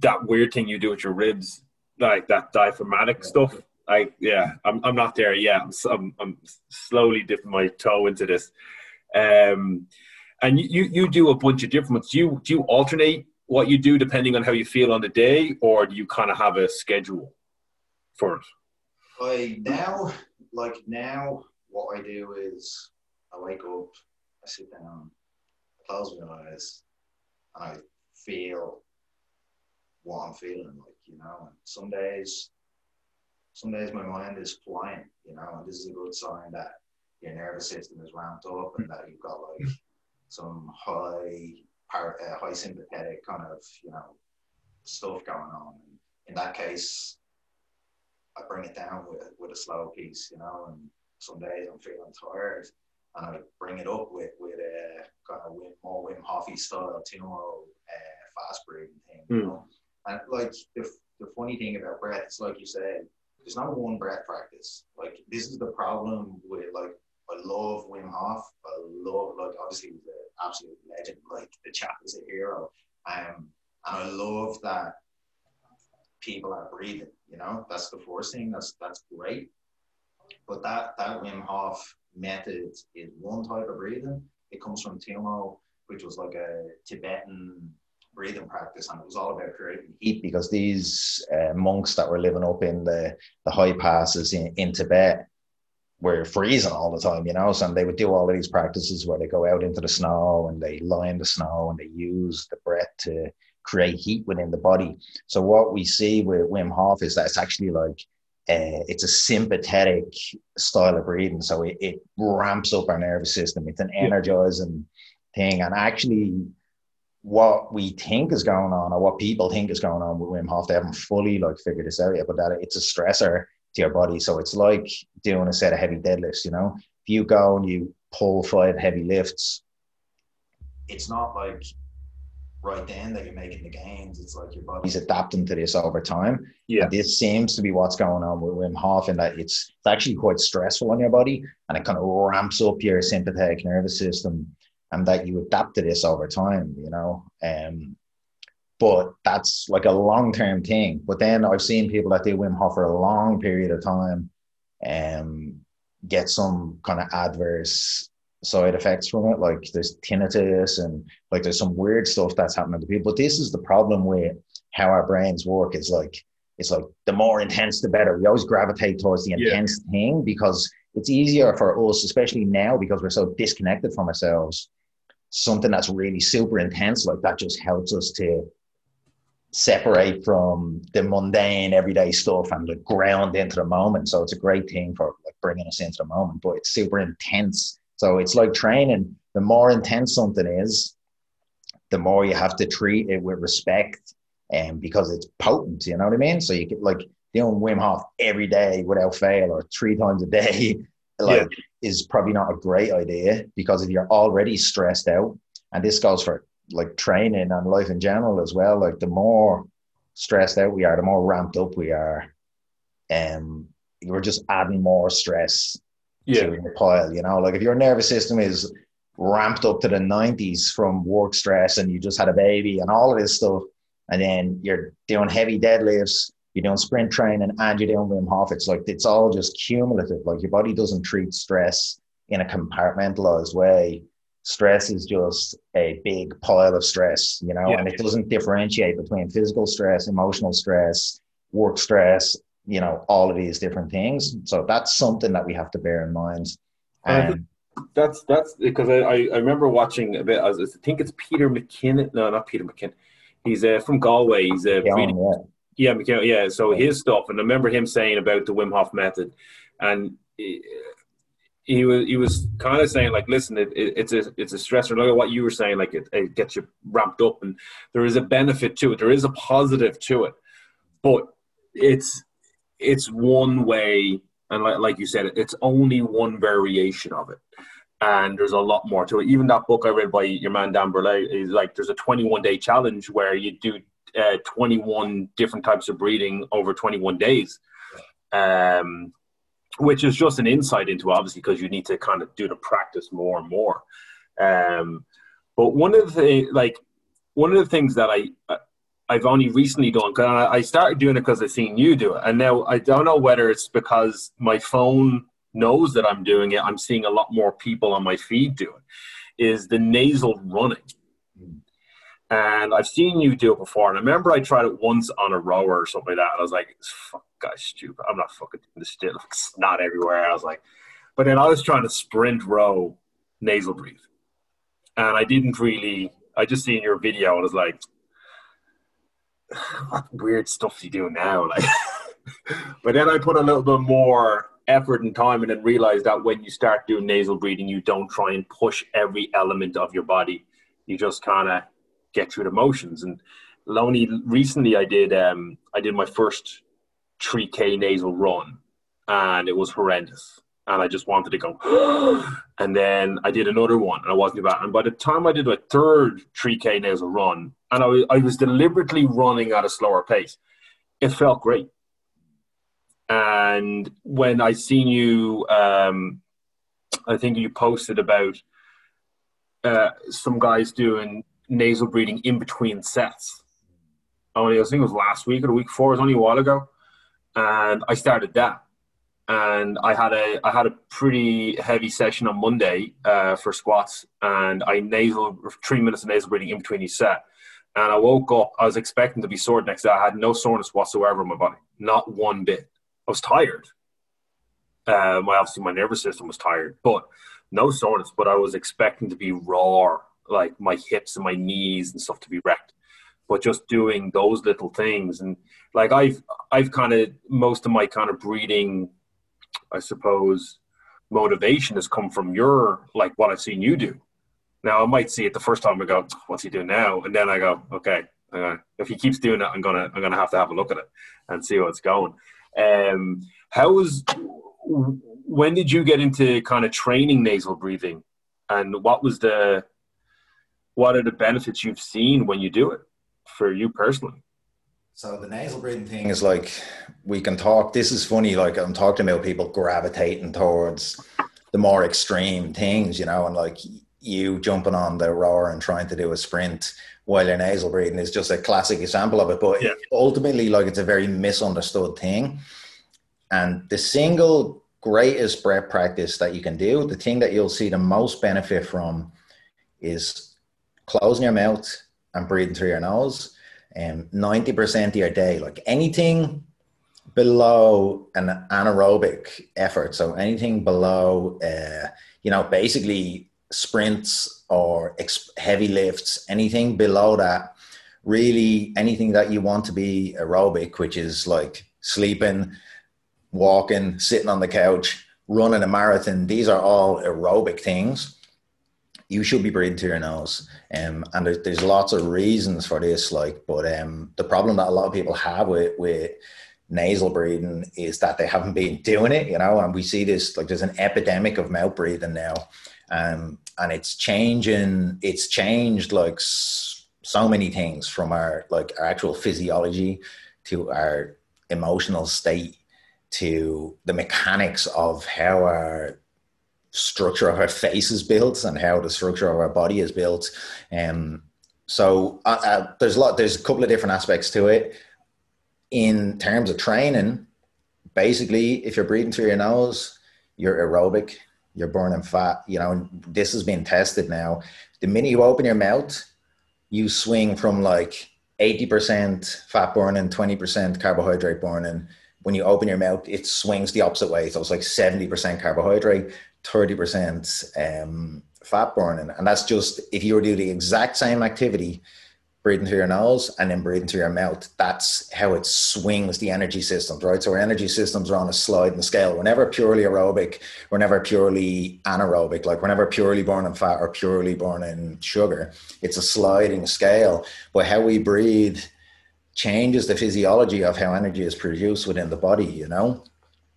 that weird thing you do with your ribs, like that diaphragmatic stuff. I, yeah, I'm, I'm not there yet. I'm, I'm, I'm slowly dipping my toe into this. Um, and you, you do a bunch of different ones. Do you, do you alternate what you do depending on how you feel on the day, or do you kind of have a schedule for it? I now, like now, what I do is I wake up, I sit down, I close my eyes, and I feel what I'm feeling like, you know. And some days, some days my mind is flying, you know, and this is a good sign that your nervous system is ramped up and that you've got like some high, uh, high sympathetic kind of, you know, stuff going on. And in that case, I bring it down with with a slow piece, you know. And some days I'm feeling tired, and I bring it up with with a kind of Wim, more Wim Hofy style Tummo uh, fast breathing thing, mm. you hmm. know. And like the the funny thing about breath, it's like you said, there's not one breath practice. Like this is the problem with like I love Wim Hof. I love like obviously he's an absolute legend. Like the chap is a hero. Um, and I love that people are breathing. You know, that's the first thing. That's that's great. But that that Wim Hof method is one type of breathing. It comes from Tummo, which was like a Tibetan breathing practice, and it was all about creating heat because these uh, monks that were living up in the the high passes in, in Tibet were freezing all the time, you know. So they would do all of these practices where they go out into the snow and they lie in the snow and they use the breath to create heat within the body. So what we see with Wim Hof is that it's actually like uh, it's a sympathetic style of breathing. So it, it ramps up our nervous system. It's an energizing thing. And actually, what we think is going on, or what people think is going on with Wim Hof, they haven't fully like figured this out yet. But that it's a stressor to your body. So it's like doing a set of heavy deadlifts. You know, if you go and you pull five heavy lifts, it's not like right then that you're making the gains. It's like your body's adapting to this over time. Yeah. And this seems to be what's going on with Wim Hof, and that it's, it's actually quite stressful on your body and it kind of ramps up your sympathetic nervous system and that you adapt to this over time, you know. Um, but that's like a long term thing. But then I've seen people that do Wim Hof for a long period of time um, get some kind of adverse side effects from it. Like there's tinnitus and like there's some weird stuff that's happening to people. But this is the problem with how our brains work. It's like it's like the more intense the better. We always gravitate towards the intense yeah. thing because it's easier for us, especially now because we're so disconnected from ourselves. Something that's really super intense like that just helps us to separate from the mundane everyday stuff and like ground into the moment. So it's a great thing for like bringing us into the moment, but it's super intense so it's like training. The more intense something is, the more you have to treat it with respect and um, because it's potent, you know what I mean? So you get like doing Wim Hof every day without fail or three times a day, like yeah. is probably not a great idea because if you're already stressed out, and this goes for like training and life in general as well, like the more stressed out we are, the more ramped up we are. Um, we're just adding more stress yeah. pile. You know, like if your nervous system is ramped up to the 90s from work stress and you just had a baby and all of this stuff, and then you're doing heavy deadlifts, you're doing sprint training, and you're doing Wim Hof, it's like it's all just cumulative. Like your body doesn't treat stress in a compartmentalized way. Stress is just a big pile of stress, you know, yeah. and it doesn't differentiate between physical stress, emotional stress, work stress, you know all of these different things. So that's something that we have to bear in mind. Um, that's that's because I, I remember watching a bit I, was, I think it's Peter McKinnon no not Peter McKinnon he's uh, from Galway. He's uh, yeah, yeah. yeah McKinnon yeah so his stuff. And I remember him saying about the Wim Hof method. And he was he was kind of saying like, listen, it, it, it's a it's a stressor. Look at what you were saying, like it, it gets you ramped up, and there is a benefit to it. There is a positive to it, but it's it's one way, and like, like you said, it's only one variation of it, and there's a lot more to it. Even that book I read by your man Dan Burleigh is like there's a 21 day challenge where you do uh, 21 different types of breathing over 21 days. Um, which is just an insight into obviously because you need to kind of do the practice more and more. Um, but one of the like one of the things that I I've only recently done because I started doing it because I've seen you do it, and now I don't know whether it's because my phone knows that I'm doing it. I'm seeing a lot more people on my feed do it. Is the nasal running? And I've seen you do it before, and I remember I tried it once on a rower or something like that, and I was like, "Fuck, guy's stupid. I'm not fucking doing this shit. It's not everywhere." I was like, but then I was trying to sprint row nasal breathe, and I didn't really. I just seen your video, and I was like, "What weird stuff do you do now?" Like, but then I put a little bit more effort and time, and then realized that when you start doing nasal breathing, you don't try and push every element of your body. You just kind of get through the motions. And only recently I did um, I did my first 3K nasal run, and it was horrendous. And I just wanted to go. and then I did another one, and I wasn't about. And by the time I did my third 3K nasal run, and I was, I was deliberately running at a slower pace, it felt great. And when I seen you, um, I think you posted about uh, some guys doing nasal breathing in between sets. I, Only I think it was last week or the week before. It was only a while ago, and I started that. And I had a I had a pretty heavy session on Monday uh, for squats, and I nasal three minutes of nasal breathing in between each set. And I woke up. I was expecting to be sore next day. I had no soreness whatsoever in my body, not one bit. I was tired. Uh, my obviously my nervous system was tired, but no soreness. But I was expecting to be raw like my hips and my knees and stuff to be wrecked but just doing those little things and like i've i've kind of most of my kind of breeding i suppose motivation has come from your like what i've seen you do. Now i might see it the first time i go what's he doing now? And then i go okay uh, if he keeps doing that i'm gonna i'm gonna have to have a look at it and see what's going. Um how was when did you get into kind of training nasal breathing? And what was the what are the benefits you've seen when you do it for you personally? So the nasal breathing thing is like we can talk. This is funny. Like I'm talking about people gravitating towards the more extreme things, you know, and like you jumping on the rower and trying to do a sprint while you're nasal breathing is just a classic example of it. But yeah. ultimately, like it's a very misunderstood thing. And the single greatest breath practice that you can do, the thing that you'll see the most benefit from is closing your mouth and breathing through your nose. Um, 90% of your day, like anything below an anaerobic effort, so anything below, uh, you know, basically sprints or ex- heavy lifts, anything below that, really anything that you want to be aerobic, which is like sleeping, walking, sitting on the couch, running a marathon, these are all aerobic things you should be breathing through your nose. Um, and there's, there's lots of reasons for this, like, but um, the problem that a lot of people have with, with nasal breathing is that they haven't been doing it, you know, and we see this, like there's an epidemic of mouth breathing now. Um, and it's changing, it's changed like so many things from our, like our actual physiology to our emotional state to the mechanics of how our structure of our face is built and how the structure of our body is built. Um, so uh, uh, there's a lot. There's a couple of different aspects to it. In terms of training, basically, if you're breathing through your nose, you're aerobic. You're burning fat. You know this has been tested now. The minute you open your mouth, you swing from like 80% fat burning, 20% carbohydrate burning. When you open your mouth, it swings the opposite way. So it's like 70% carbohydrate, 30% um, fat burning. And that's just if you were to do the exact same activity, breathing through your nose and then breathing through your mouth. That's how it swings the energy systems, right? So our energy systems are on a sliding scale. We're never purely aerobic. We're never purely anaerobic. Like we're never purely burning fat or purely burning sugar. It's a sliding scale. But how we breathe changes the physiology of how energy is produced within the body, you know?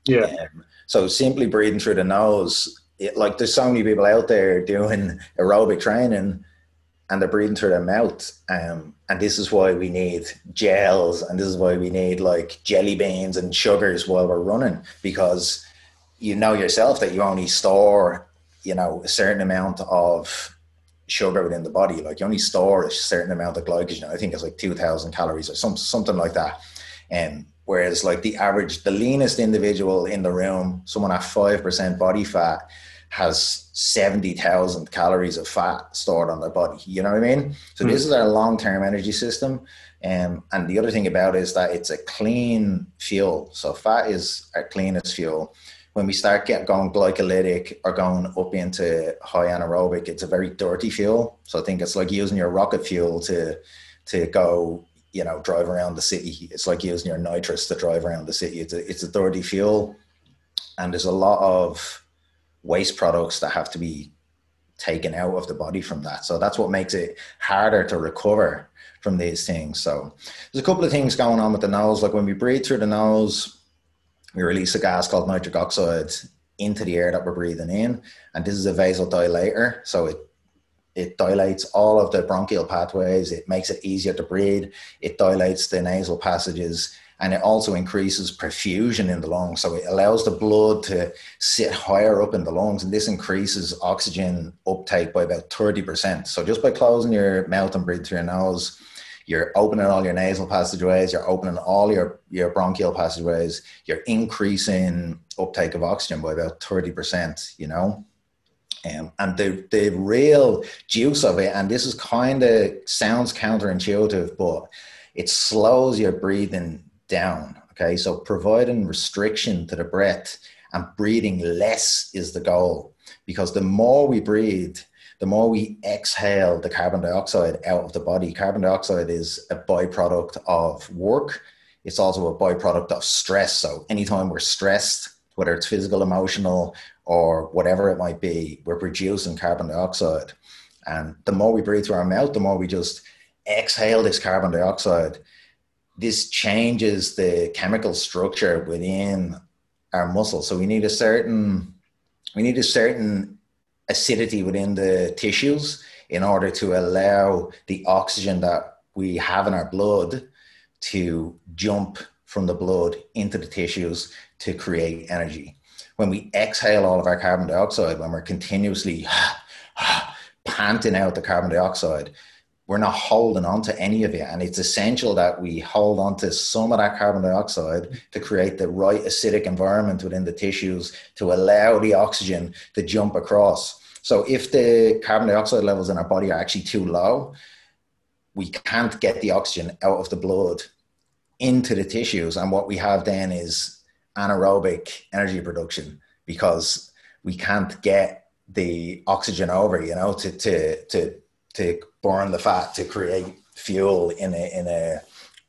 Yeah. Um, so simply breathing through the nose, it, like there's so many people out there doing aerobic training and they're breathing through their mouth. Um, and this is why we need gels and this is why we need like jelly beans and sugars while we're running because you know yourself that you only store, you know, a certain amount of sugar within the body. Like you only store a certain amount of glycogen. I think it's like 2000 calories or some, something like that. Um, whereas like the average, the leanest individual in the room, someone at 5% body fat, has 70,000 calories of fat stored on their body. You know what I mean? So, mm. this is our long term energy system. Um, and the other thing about it is that it's a clean fuel. So, fat is our cleanest fuel. When we start get going glycolytic or going up into high anaerobic, it's a very dirty fuel. So, I think it's like using your rocket fuel to to go you know drive around the city it's like using your nitrous to drive around the city it's a, it's a dirty fuel and there's a lot of waste products that have to be taken out of the body from that. So that's what makes it harder to recover from these things. So there's a couple of things going on with the nose. Like when we breathe through the nose, we release a gas called nitric oxide into the air that we're breathing in. And this is a vasodilator. So it it dilates all of the bronchial pathways. It makes it easier to breathe. It dilates the nasal passages and it also increases perfusion in the lungs. So it allows the blood to sit higher up in the lungs, and this increases oxygen uptake by about 30%. So just by closing your mouth and breathing through your nose, you're opening all your nasal passageways, you're opening all your, your bronchial passageways, you're increasing uptake of oxygen by about 30%, you know? Um, and the, the real juice of it, and this is kind of sounds counterintuitive, but it slows your breathing down. Okay, so providing restriction to the breath and breathing less is the goal because the more we breathe, the more we exhale the carbon dioxide out of the body. Carbon dioxide is a byproduct of work. It's also a byproduct of stress. So anytime we're stressed, whether it's physical, emotional, or whatever it might be, we're producing carbon dioxide. And the more we breathe through our mouth, the more we just exhale this carbon dioxide this changes the chemical structure within our muscle. So we need a certain we need a certain acidity within the tissues in order to allow the oxygen that we have in our blood to jump from the blood into the tissues to create energy. When we exhale all of our carbon dioxide, when we're continuously panting out the carbon dioxide, we're not holding on to any of it. And it's essential that we hold on to some of that carbon dioxide to create the right acidic environment within the tissues to allow the oxygen to jump across. So if the carbon dioxide levels in our body are actually too low, we can't get the oxygen out of the blood into the tissues. And what we have then is anaerobic energy production because we can't get the oxygen over, you know, to, to, to to burn the fat to create fuel in a in a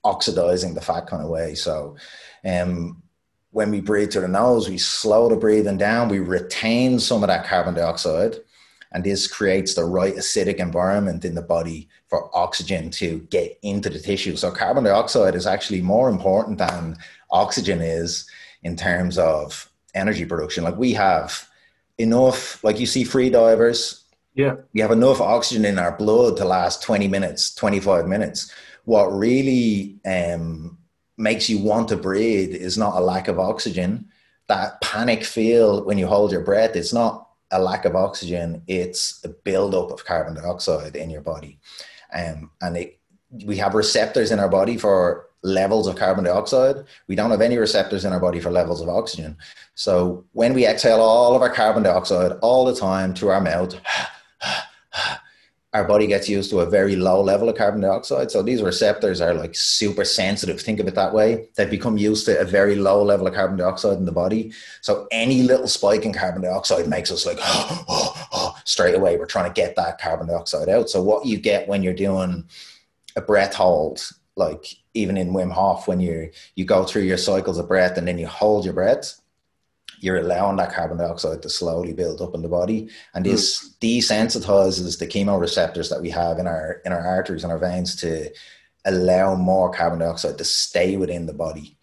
oxidizing the fat kind of way. So, um, when we breathe through the nose, we slow the breathing down. We retain some of that carbon dioxide, and this creates the right acidic environment in the body for oxygen to get into the tissue. So, carbon dioxide is actually more important than oxygen is in terms of energy production. Like we have enough, like you see free divers yeah. We have enough oxygen in our blood to last 20 minutes, 25 minutes. What really um, makes you want to breathe is not a lack of oxygen. That panic feel when you hold your breath, it's not a lack of oxygen, it's a buildup of carbon dioxide in your body. Um, and it, we have receptors in our body for levels of carbon dioxide. We don't have any receptors in our body for levels of oxygen. So when we exhale all of our carbon dioxide all the time through our mouth, our body gets used to a very low level of carbon dioxide. So these receptors are like super sensitive. Think of it that way. They've become used to a very low level of carbon dioxide in the body. So any little spike in carbon dioxide makes us like, oh, oh, oh, straight away, we're trying to get that carbon dioxide out. So what you get when you're doing a breath hold, like even in Wim Hof, when you you go through your cycles of breath and then you hold your breath, you're allowing that carbon dioxide to slowly build up in the body, and this mm. desensitizes the chemoreceptors that we have in our in our arteries and our veins to allow more carbon dioxide to stay within the body,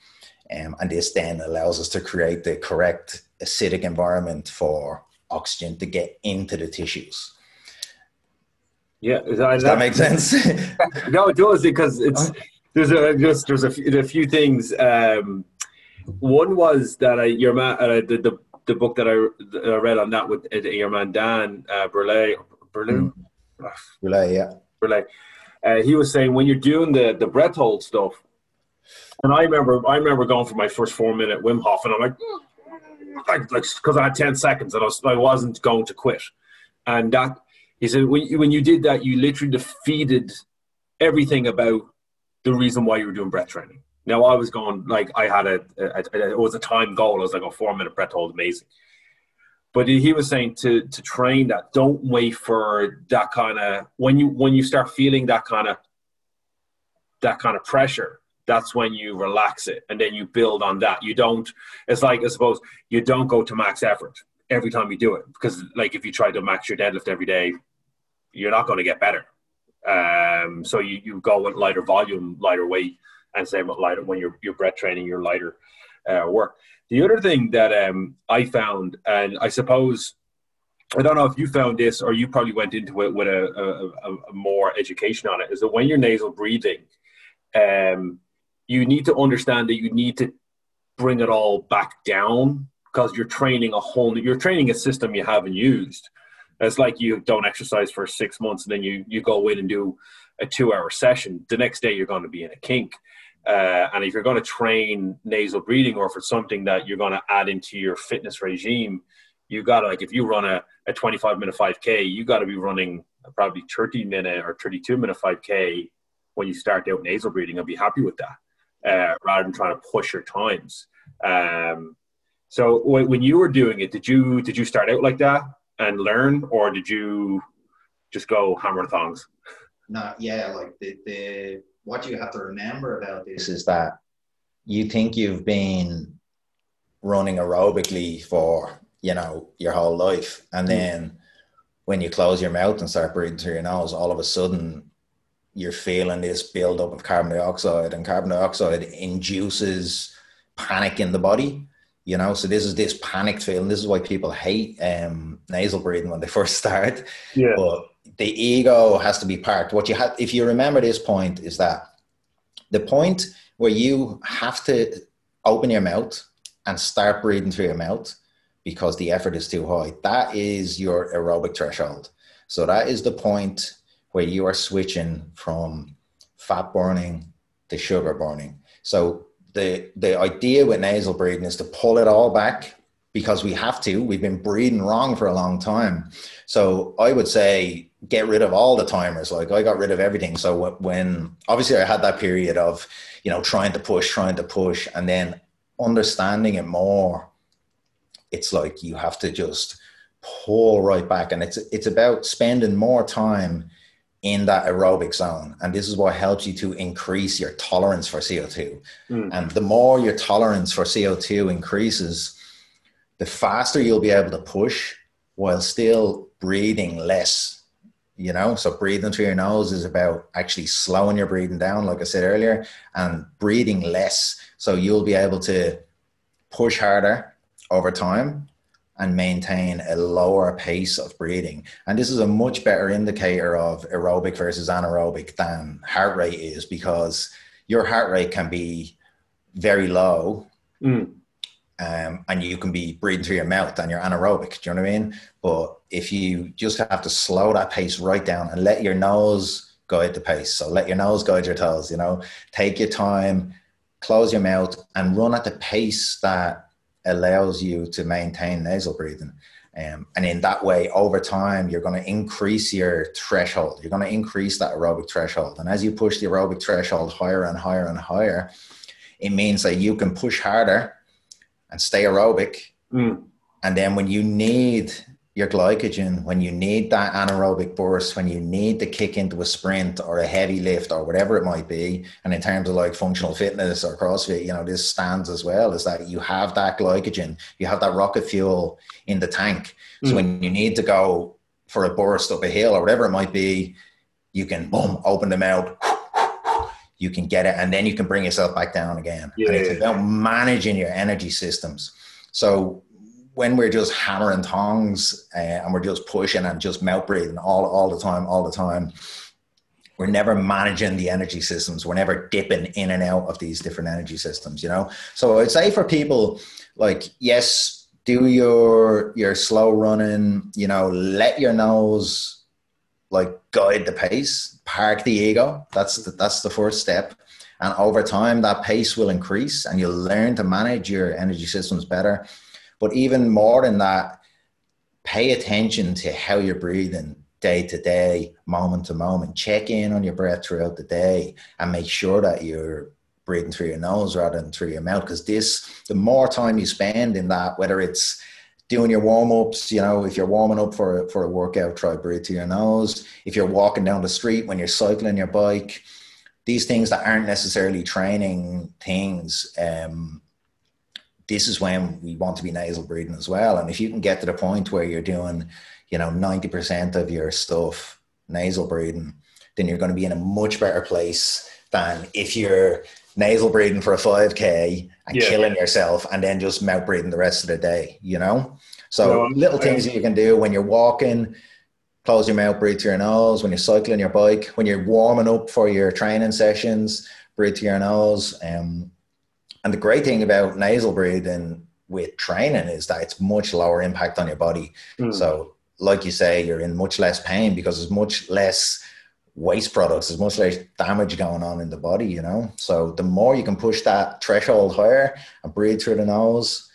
um, and this then allows us to create the correct acidic environment for oxygen to get into the tissues. Yeah, that, does that, make sense? no, it does because it's there's a just there's a few, a few things. Um, one was that I your man uh, the, the the book that I, that I read on that with uh, your man Dan uh, Burleigh Burleigh mm. Burleigh yeah Burleigh. Uh, he was saying when you're doing the the breath hold stuff, and I remember I remember going for my first four minute Wim Hof, and I'm like, like because I had ten seconds and I, was, I wasn't going to quit, and that he said when you, when you did that, you literally defeated everything about the reason why you were doing breath training. Now I was going like I had a, a, a, it was a time goal. I was like a four minute breath hold, amazing. But he was saying to to train that, don't wait for that kind of when you when you start feeling that kind of that kind of pressure. That's when you relax it and then you build on that. You don't. It's like I suppose you don't go to max effort every time you do it because like if you try to max your deadlift every day, you're not going to get better. Um, so you, you go with lighter volume, lighter weight, and same with lighter when you're, you're breath training, your lighter uh, work. The other thing that um, I found, and I suppose I don't know if you found this or you probably went into it with a, a, a more education on it, is that when you're nasal breathing, um, you need to understand that you need to bring it all back down because you're training a whole you're training a system you haven't used. It's like you don't exercise for six months and then you you go in and do a two hour session. The next day you're going to be in a kink. Uh, and if you're going to train nasal breathing or it's something that you're going to add into your fitness regime, you got to like if you run a, a 25 minute 5k, you got to be running probably 30 minute or 32 minute 5k when you start out nasal breathing and be happy with that uh, rather than trying to push your times. Um, so when you were doing it, did you did you start out like that? And learn, or did you just go hammer and thongs? No, yeah, like the, the what you have to remember about this is that you think you've been running aerobically for you know your whole life, and mm. then when you close your mouth and start breathing through your nose, all of a sudden you're feeling this buildup of carbon dioxide, and carbon dioxide induces panic in the body you know? So this is this panicked feeling this is why people hate um, nasal breathing when they first start. Yeah. but the ego has to be parked. What you have if you remember this point is that the point where you have to open your mouth and start breathing through your mouth because the effort is too high that is your aerobic threshold. So that is the point where you are switching from fat burning to sugar burning. So the the idea with nasal breathing is to pull it all back because we have to. We've been breathing wrong for a long time. So I would say get rid of all the timers. Like I got rid of everything. So when obviously I had that period of you know trying to push, trying to push, and then understanding it more. It's like you have to just pull right back, and it's it's about spending more time in that aerobic zone. And this is what helps you to increase your tolerance for CO2. Mm. And the more your tolerance for CO2 increases, the faster you'll be able to push while still breathing less. You know, so breathing through your nose is about actually slowing your breathing down, like I said earlier, and breathing less. So you'll be able to push harder over time and maintain a lower pace of breathing. And this is a much better indicator of aerobic versus anaerobic than heart rate is because your heart rate can be very low. Mm. Um, and you can be breathing through your mouth and you're anaerobic. Do you know what I mean? But if you just have to slow that pace right down and let your nose guide the pace. So let your nose guide your toes, you know, take your time, close your mouth and run at the pace that allows you to maintain nasal breathing. Um, and in that way, over time, you're going to increase your threshold. You're going to increase that aerobic threshold. And as you push the aerobic threshold higher and higher and higher, it means that you can push harder and stay aerobic. Mm. And then when you need your glycogen when you need that anaerobic burst, when you need to kick into a sprint or a heavy lift or whatever it might be. And in terms of like functional fitness or CrossFit, you know, this stands as well is that you have that glycogen, you have that rocket fuel in the tank. So mm. when you need to go for a burst up a hill or whatever it might be, you can boom, open them out. You can get it, and then you can bring yourself back down again. Yeah. And it's about managing your energy systems. So when we're just hammering tongs uh, and we're just pushing and just mouth breathing all, all the time, all the time, we're never managing the energy systems. We're never dipping in and out of these different energy systems, you know? So I'd say for people like, yes, do your, your slow running, you know, let your nose like guide the pace, park the ego. That's the, that's the first step. And over time, that pace will increase and you'll learn to manage your energy systems better but even more than that, pay attention to how you're breathing day to day, moment to moment. Check in on your breath throughout the day and make sure that you're breathing through your nose rather than through your mouth. Because this, the more time you spend in that, whether it's doing your warm ups, you know, if you're warming up for a, for a workout, try breathe through your nose. If you're walking down the street, when you're cycling your bike, these things that aren't necessarily training things, um, this is when we want to be nasal breathing as well. And if you can get to the point where you're doing, you know, 90% of your stuff nasal breathing, then you're going to be in a much better place than if you're nasal breathing for a 5K and yeah. killing yourself and then just mouth breathing the rest of the day, you know? So no, little things that you can do when you're walking, close your mouth, breathe through your nose. When you're cycling your bike, when you're warming up for your training sessions, breathe through your nose. Um, and the great thing about nasal breathing with training is that it's much lower impact on your body. Mm. So, like you say, you're in much less pain because there's much less waste products, there's much less damage going on in the body, you know? So, the more you can push that threshold higher and breathe through the nose,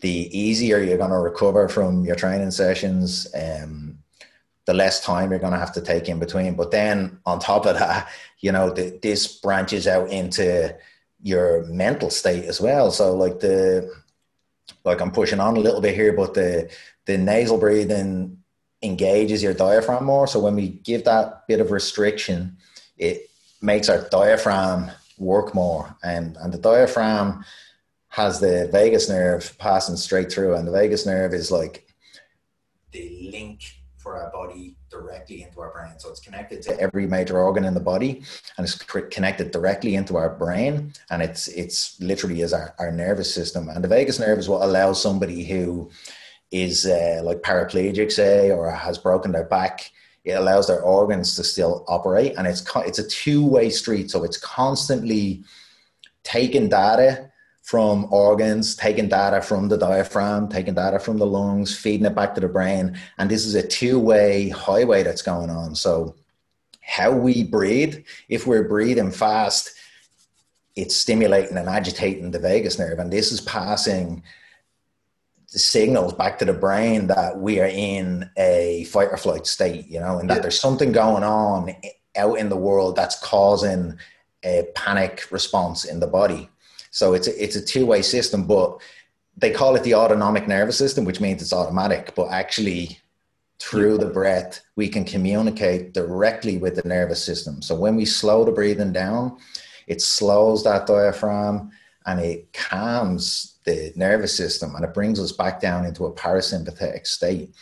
the easier you're going to recover from your training sessions. Um, the less time you're going to have to take in between. But then on top of that, you know, the, this branches out into your mental state as well. So like the like I'm pushing on a little bit here, but the the nasal breathing engages your diaphragm more. So when we give that bit of restriction, it makes our diaphragm work more. And and the diaphragm has the vagus nerve passing straight through, and the vagus nerve is like the link for our body directly into our brain. So it's connected to every major organ in the body and it's connected directly into our brain. And it's, it's literally is our, our nervous system. And the vagus nerve is what allows somebody who is uh, like paraplegic, say, or has broken their back. It allows their organs to still operate. And it's, it's a two way street. So it's constantly taking data from organs, taking data from the diaphragm, taking data from the lungs, feeding it back to the brain. And this is a two way highway that's going on. So, how we breathe, if we're breathing fast, it's stimulating and agitating the vagus nerve. And this is passing the signals back to the brain that we are in a fight or flight state, you know, and that there's something going on out in the world that's causing a panic response in the body. So it's a, it's a two way system, but they call it the autonomic nervous system, which means it's automatic. But actually, through the breath, we can communicate directly with the nervous system. So when we slow the breathing down, it slows that diaphragm and it calms the nervous system and it brings us back down into a parasympathetic state.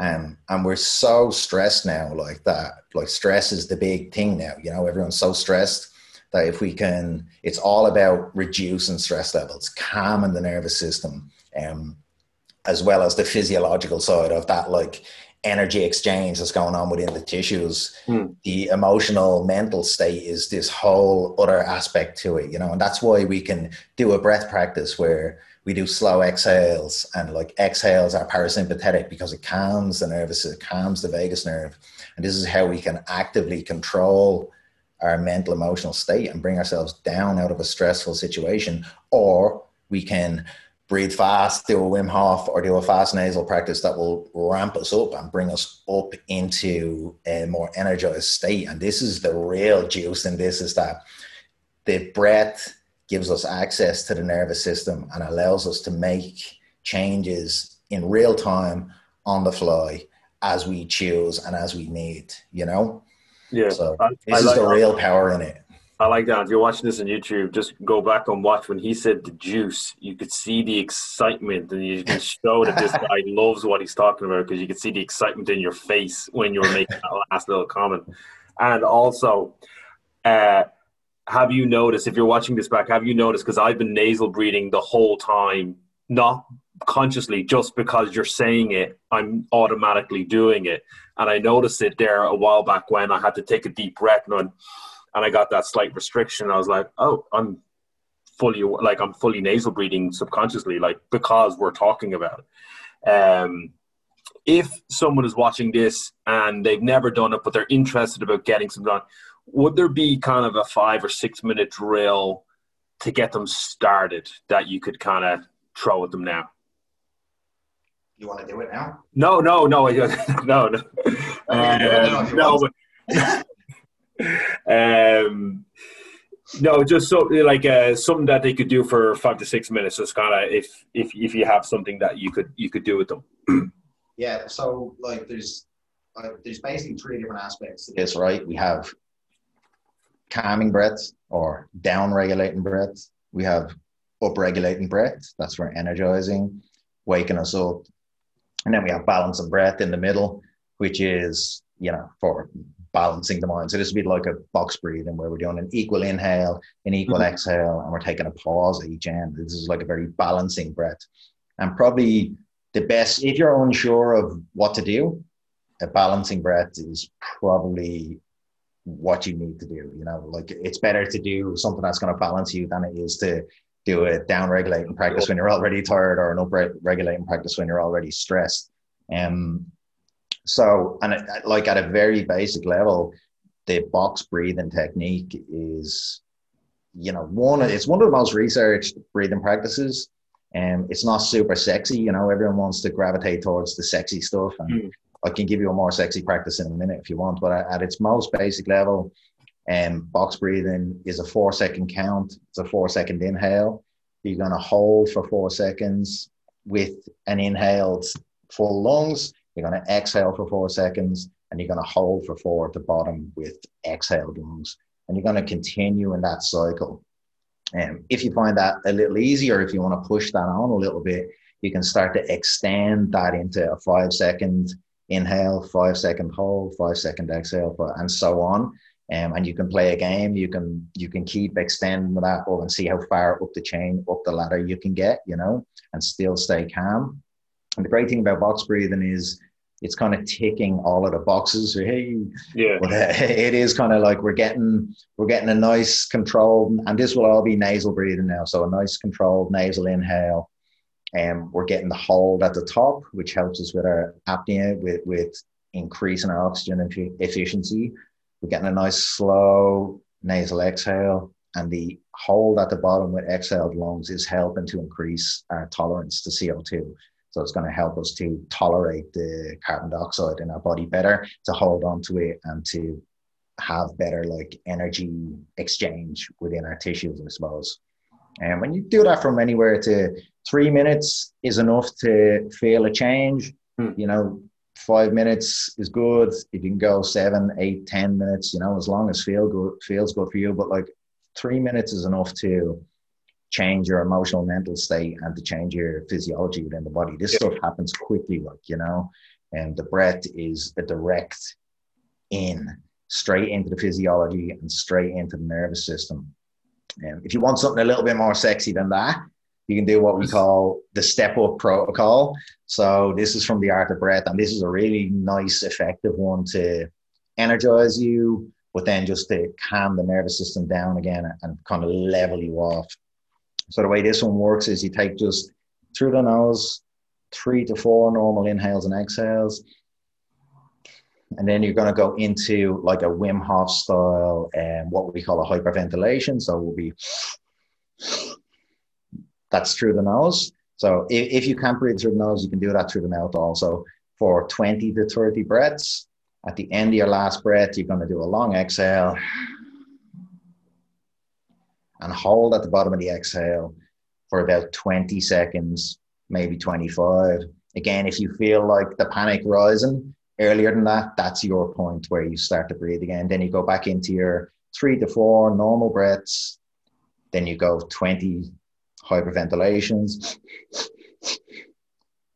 Um, and we're so stressed now, like that. Like stress is the big thing now. You know, everyone's so stressed that if we can, it's all about reducing stress levels, calming the nervous system, um, as well as the physiological side of that, like energy exchange that's going on within the tissues. Mm. The emotional, mental state is this whole other aspect to it, you know, and that's why we can do a breath practice where we do slow exhales and like exhales are parasympathetic because it calms the nervous, it calms the vagus nerve. And this is how we can actively control our mental emotional state and bring ourselves down out of a stressful situation or we can breathe fast do a wim hof or do a fast nasal practice that will ramp us up and bring us up into a more energized state and this is the real juice in this is that the breath gives us access to the nervous system and allows us to make changes in real time on the fly as we choose and as we need, you know? Yeah. So I, this I is like the real power in it. I like that. If you're watching this on YouTube, just go back and watch when he said the juice. You could see the excitement, and you can show that this guy loves what he's talking about because you can see the excitement in your face when you were making that last little comment. And also, uh, have you noticed if you're watching this back? Have you noticed because I've been nasal breathing the whole time, not consciously, just because you're saying it, I'm automatically doing it. And I noticed it there a while back when I had to take a deep breath and and I got that slight restriction. I was like, oh, I'm fully like I'm fully nasal breathing subconsciously, like because we're talking about it. Um, if someone is watching this and they've never done it, but they're interested about getting some done, would there be kind of a five or six minute drill to get them started that you could kind of throw at them now? You want to do it now? No, no, no, no, no. Um, no, but, um, no, just so like uh, something that they could do for five to six minutes. Just kind of if if if you have something that you could you could do with them. yeah. So like there's uh, there's basically three different aspects to this, right? We have calming breaths or down regulating breaths. We have up regulating breaths. That's for energizing, waking us up. And then we have balancing breath in the middle, which is, you know, for balancing the mind. So this would be like a box breathing where we're doing an equal inhale, an equal mm-hmm. exhale, and we're taking a pause at each end. This is like a very balancing breath. And probably the best, if you're unsure of what to do, a balancing breath is probably what you need to do. You know, like it's better to do something that's going to balance you than it is to do a down regulating practice when you're already tired or an up regulating practice when you're already stressed. Um, so, and it, like at a very basic level, the box breathing technique is, you know, one, it's one of the most researched breathing practices. And um, it's not super sexy, you know, everyone wants to gravitate towards the sexy stuff. And mm. I can give you a more sexy practice in a minute if you want, but at its most basic level, um, box breathing is a four second count. It's a four second inhale. You're going to hold for four seconds with an inhaled full lungs. You're going to exhale for four seconds and you're going to hold for four at the bottom with exhaled lungs. And you're going to continue in that cycle. And um, if you find that a little easier, if you want to push that on a little bit, you can start to extend that into a five second inhale, five second hold, five second exhale, and so on. Um, and you can play a game. You can you can keep extending that up and see how far up the chain, up the ladder you can get. You know, and still stay calm. And the great thing about box breathing is it's kind of ticking all of the boxes. Hey, yeah, but, uh, it is kind of like we're getting we're getting a nice controlled, and this will all be nasal breathing now. So a nice controlled nasal inhale, and um, we're getting the hold at the top, which helps us with our apnea, with with increasing our oxygen efficiency. We're getting a nice slow nasal exhale, and the hold at the bottom with exhaled lungs is helping to increase our tolerance to CO2. So it's going to help us to tolerate the carbon dioxide in our body better, to hold on to it, and to have better like energy exchange within our tissues, I suppose. And when you do that from anywhere to three minutes is enough to feel a change. Hmm. You know, five minutes is good. If you can go seven, eight, ten minutes, you know, as long as feel good feels good for you. But like three minutes is enough to change your emotional mental state and to change your physiology within the body. This yeah. stuff happens quickly, like, you know, and the breath is a direct in straight into the physiology and straight into the nervous system. And if you want something a little bit more sexy than that, you can do what we call the step up protocol. So this is from the art of breath, and this is a really nice, effective one to energize you, but then just to calm the nervous system down again and kind of level you off. So the way this one works is you take just through the nose, three to four normal inhales and exhales. And then you're going to go into like a Wim Hof style and what we call a hyperventilation. So we'll be that's through the nose. So if, if you can't breathe through the nose, you can do that through the mouth also for 20 to 30 breaths. At the end of your last breath, you're going to do a long exhale and hold at the bottom of the exhale for about 20 seconds, maybe 25. Again, if you feel like the panic rising earlier than that, that's your point where you start to breathe again. Then you go back into your three to four normal breaths. Then you go 20 hyperventilations.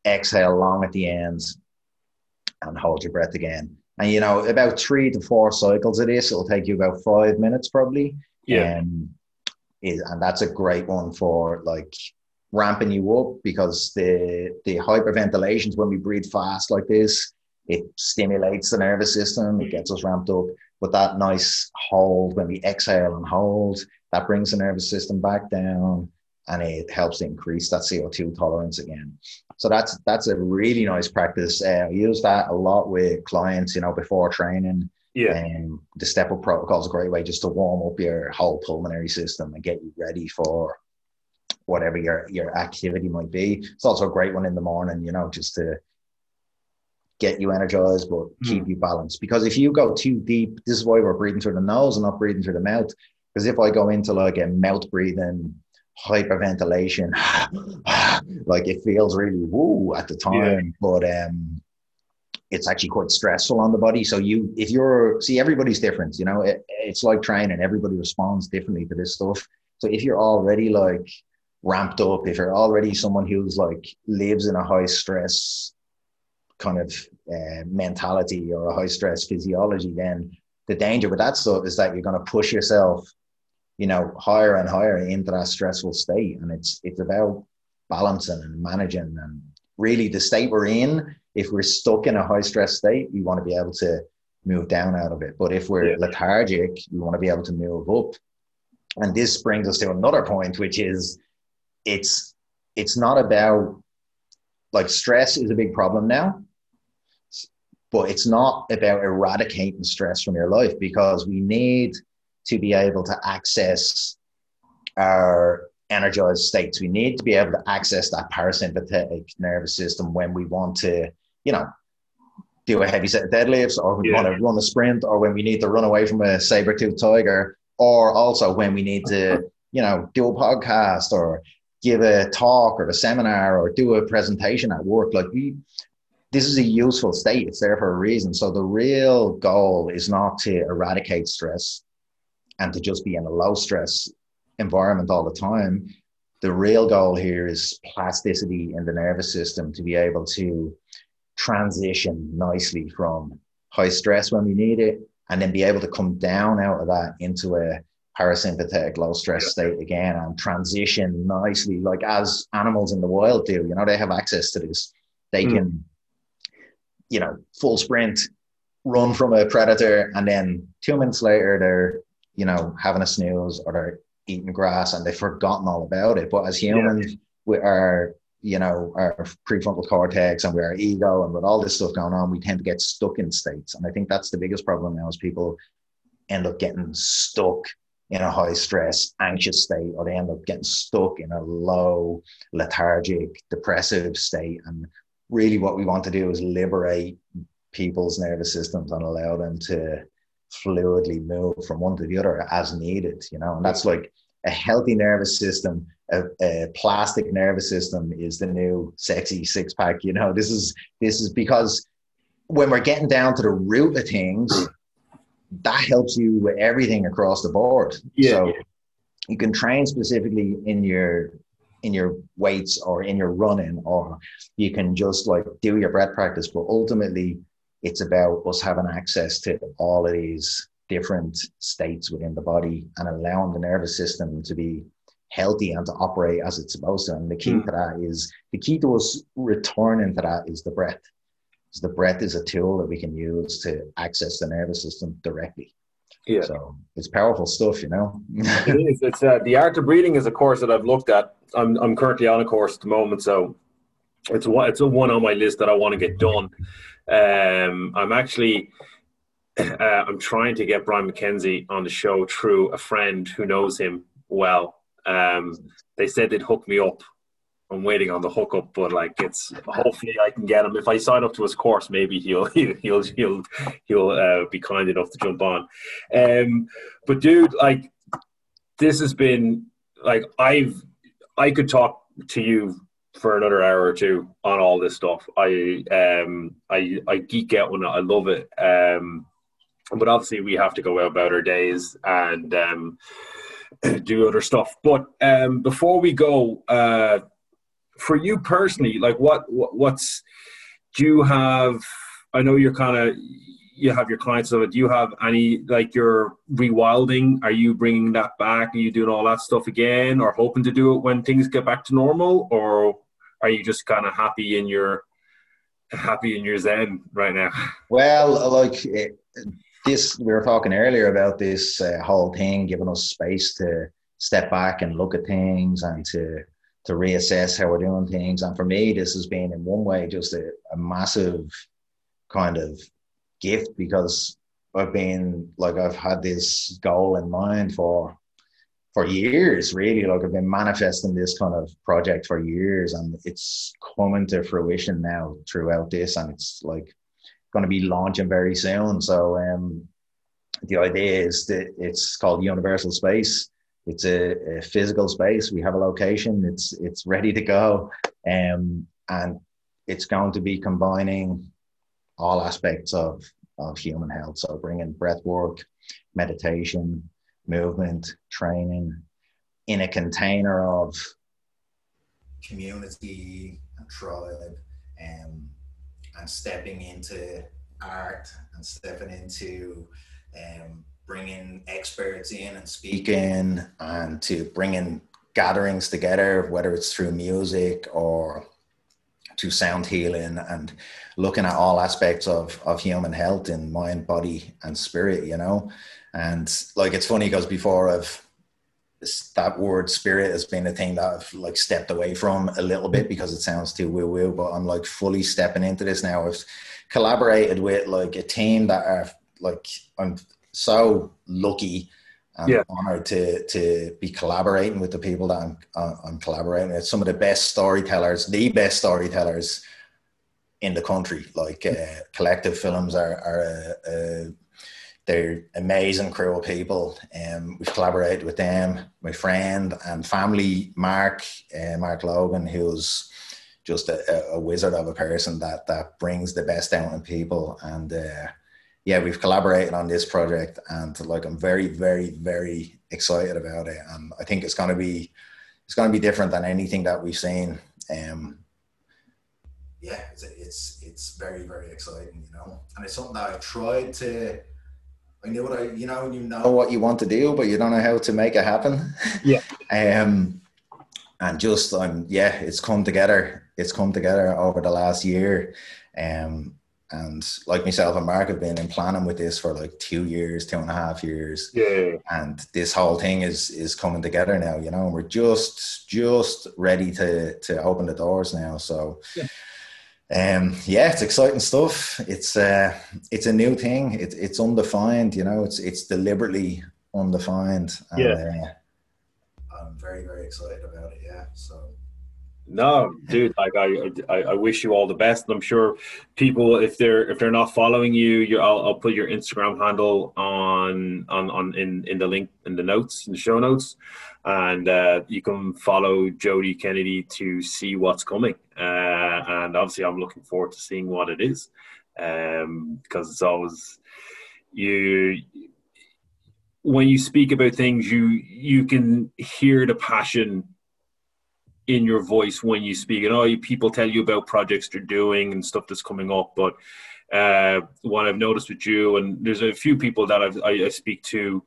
Exhale long at the ends and hold your breath again. And you know, about three to four cycles of this, it'll take you about five minutes probably. Yeah. Um, is, and that's a great one for like ramping you up because the the hyperventilations when we breathe fast like this, it stimulates the nervous system, it gets us ramped up. But that nice hold when we exhale and hold, that brings the nervous system back down and it helps increase that CO2 tolerance again. So that's that's a really nice practice. Uh, I use that a lot with clients, you know, before training. Yeah. And the step up protocol is a great way just to warm up your whole pulmonary system and get you ready for whatever your, your activity might be. It's also a great one in the morning, you know, just to get you energized but keep mm. you balanced. Because if you go too deep, this is why we're breathing through the nose and not breathing through the mouth. Because if I go into like a mouth breathing hyperventilation, like it feels really woo at the time, yeah. but um, it's actually quite stressful on the body. So you, if you're, see, everybody's different. You know, it, it's like training. Everybody responds differently to this stuff. So if you're already like ramped up, if you're already someone who's like lives in a high stress kind of uh, mentality or a high stress physiology, then the danger with that stuff is that you're going to push yourself you know, higher and higher into that stressful state. And it's it's about balancing and managing and really the state we're in, if we're stuck in a high stress state, we want to be able to move down out of it. But if we're yeah. lethargic, we want to be able to move up. And this brings us to another point, which is it's it's not about like stress is a big problem now but it's not about eradicating stress from your life because we need to be able to access our energized states. We need to be able to access that parasympathetic nervous system when we want to, you know, do a heavy set of deadlifts or we yeah. want to run a sprint or when we need to run away from a saber-toothed tiger or also when we need to, you know, do a podcast or give a talk or a seminar or do a presentation at work. Like we, this is a useful state. It's there for a reason. So the real goal is not to eradicate stress and to just be in a low stress environment all the time. The real goal here is plasticity in the nervous system to be able to transition nicely from high stress when we need it and then be able to come down out of that into a parasympathetic low stress state again and transition nicely like as animals in the wild do you know they have access to this they mm. can you know full sprint run from a predator and then two minutes later they're you know, having a snooze or they're eating grass and they've forgotten all about it. But as humans, yeah. with our, you know, our prefrontal cortex and we our ego and with all this stuff going on, we tend to get stuck in states. And I think that's the biggest problem now is people end up getting stuck in a high stress, anxious state, or they end up getting stuck in a low, lethargic, depressive state. And really what we want to do is liberate people's nervous systems and allow them to fluidly move from one to the other as needed, you know, and that's like a healthy nervous system, a, a, plastic nervous system is the new sexy six pack. You know, this is this is because when we're getting down to the root of things, that helps you with everything across the board. Yeah. So you can train specifically in your in your weights or in your running, or you can just like do your breath practice. But ultimately, it's about us having access to all of these different states within the body and allowing the nervous system to be healthy and to operate as it's supposed to. And the key mm. to that is the key to us returning to that is the breath. So the breath is a tool that we can use to access the nervous system directly. Yeah. So it's powerful stuff, you know. it is. It's uh, the art of breathing is a course that I've looked at. I'm I'm currently on a course at the moment, so it's one it's a one on my list that I want to get done. Um, I'm actually uh, I'm trying to get Brian McKenzie on the show through a friend who knows him well. Um, they said they'd hook me up. I'm waiting on the hookup, but like it's hopefully I can get him. If I sign up to his course, maybe he'll he'll he'll he'll, he'll uh, be kind enough to jump on. Um, but dude, like this has been like I've I could talk to you for another hour or two on all this stuff. I um I I geek out on it. I love it. Um, but obviously we have to go about our days and um, do other stuff. But um, before we go, uh, for you personally, like what, what what's do you have? I know you're kind of you have your clients of it. Do you have any like your rewilding? Are you bringing that back? Are you doing all that stuff again, or hoping to do it when things get back to normal, or are you just kind of happy in your happy in your zen right now? Well, like this, we were talking earlier about this uh, whole thing giving us space to step back and look at things and to to reassess how we're doing things. And for me, this has been in one way just a, a massive kind of gift because I've been like I've had this goal in mind for for years really. Like I've been manifesting this kind of project for years and it's coming to fruition now throughout this and it's like going to be launching very soon. So um the idea is that it's called universal space. It's a, a physical space. We have a location. It's it's ready to go. Um and it's going to be combining all aspects of, of human health. So bringing breath work, meditation, movement, training in a container of community and tribe um, and stepping into art and stepping into um, bringing experts in and speaking and to bringing gatherings together, whether it's through music or to sound healing and looking at all aspects of of human health in mind, body, and spirit. You know, and like it's funny because before I've that word spirit has been a thing that I've like stepped away from a little bit because it sounds too woo woo, but I'm like fully stepping into this now. I've collaborated with like a team that are like I'm so lucky and yeah. honored to to be collaborating with the people that I'm uh, I'm collaborating with. Some of the best storytellers, the best storytellers in the country. Like uh, Collective Films are are a, a, they're amazing crew of people. Um, we've collaborated with them. My friend and family, Mark uh, Mark Logan, who's just a, a, wizard of a person that that brings the best out in people and. Uh, yeah, we've collaborated on this project, and like I'm very, very, very excited about it. And I think it's going to be it's going to be different than anything that we've seen. Um, yeah, it's, it's it's very, very exciting, you know. And it's something that I've tried to. I knew what I, you know, you know what you want to do, but you don't know how to make it happen. Yeah. um, and just um, yeah, it's come together. It's come together over the last year. Um, and like myself and Mark have been in planning with this for like two years, two and a half years. Yeah. And this whole thing is is coming together now, you know, and we're just just ready to to open the doors now. So yeah. Um, yeah, it's exciting stuff. It's uh, it's a new thing. It's it's undefined. You know, it's it's deliberately undefined. And, yeah, uh, I'm very very excited about it. Yeah, so no, dude. Like I, I, I wish you all the best. I'm sure people, if they're if they're not following you, you I'll, I'll put your Instagram handle on on on in in the link in the notes in the show notes, and uh, you can follow Jody Kennedy to see what's coming. Uh, and obviously, I'm looking forward to seeing what it is, um, because it's always you when you speak about things, you you can hear the passion in your voice when you speak. And all people tell you about projects you're doing and stuff that's coming up. But uh, what I've noticed with you, and there's a few people that I've, I, I speak to,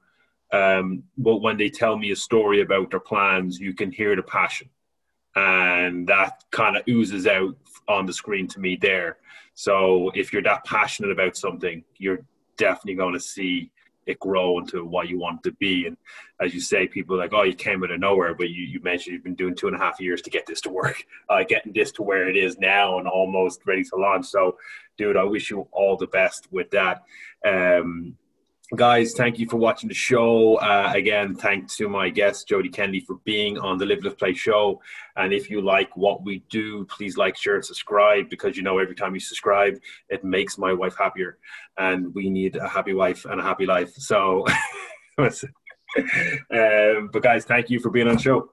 um, but when they tell me a story about their plans, you can hear the passion. And that kind of oozes out on the screen to me there. So if you're that passionate about something, you're definitely going to see it grow into what you want to be. And as you say, people like, oh, you came out of nowhere, but you, you mentioned you've been doing two and a half years to get this to work, uh, getting this to where it is now and almost ready to launch. So, dude, I wish you all the best with that. Um, guys thank you for watching the show. Uh, again thanks to my guest jody kennedy for being on the Live Lift Play show. And if you like what we do please like share and subscribe because you know every time you subscribe it makes my wife happier. And we need a happy wife and a happy life. So um, but guys thank you for being on the show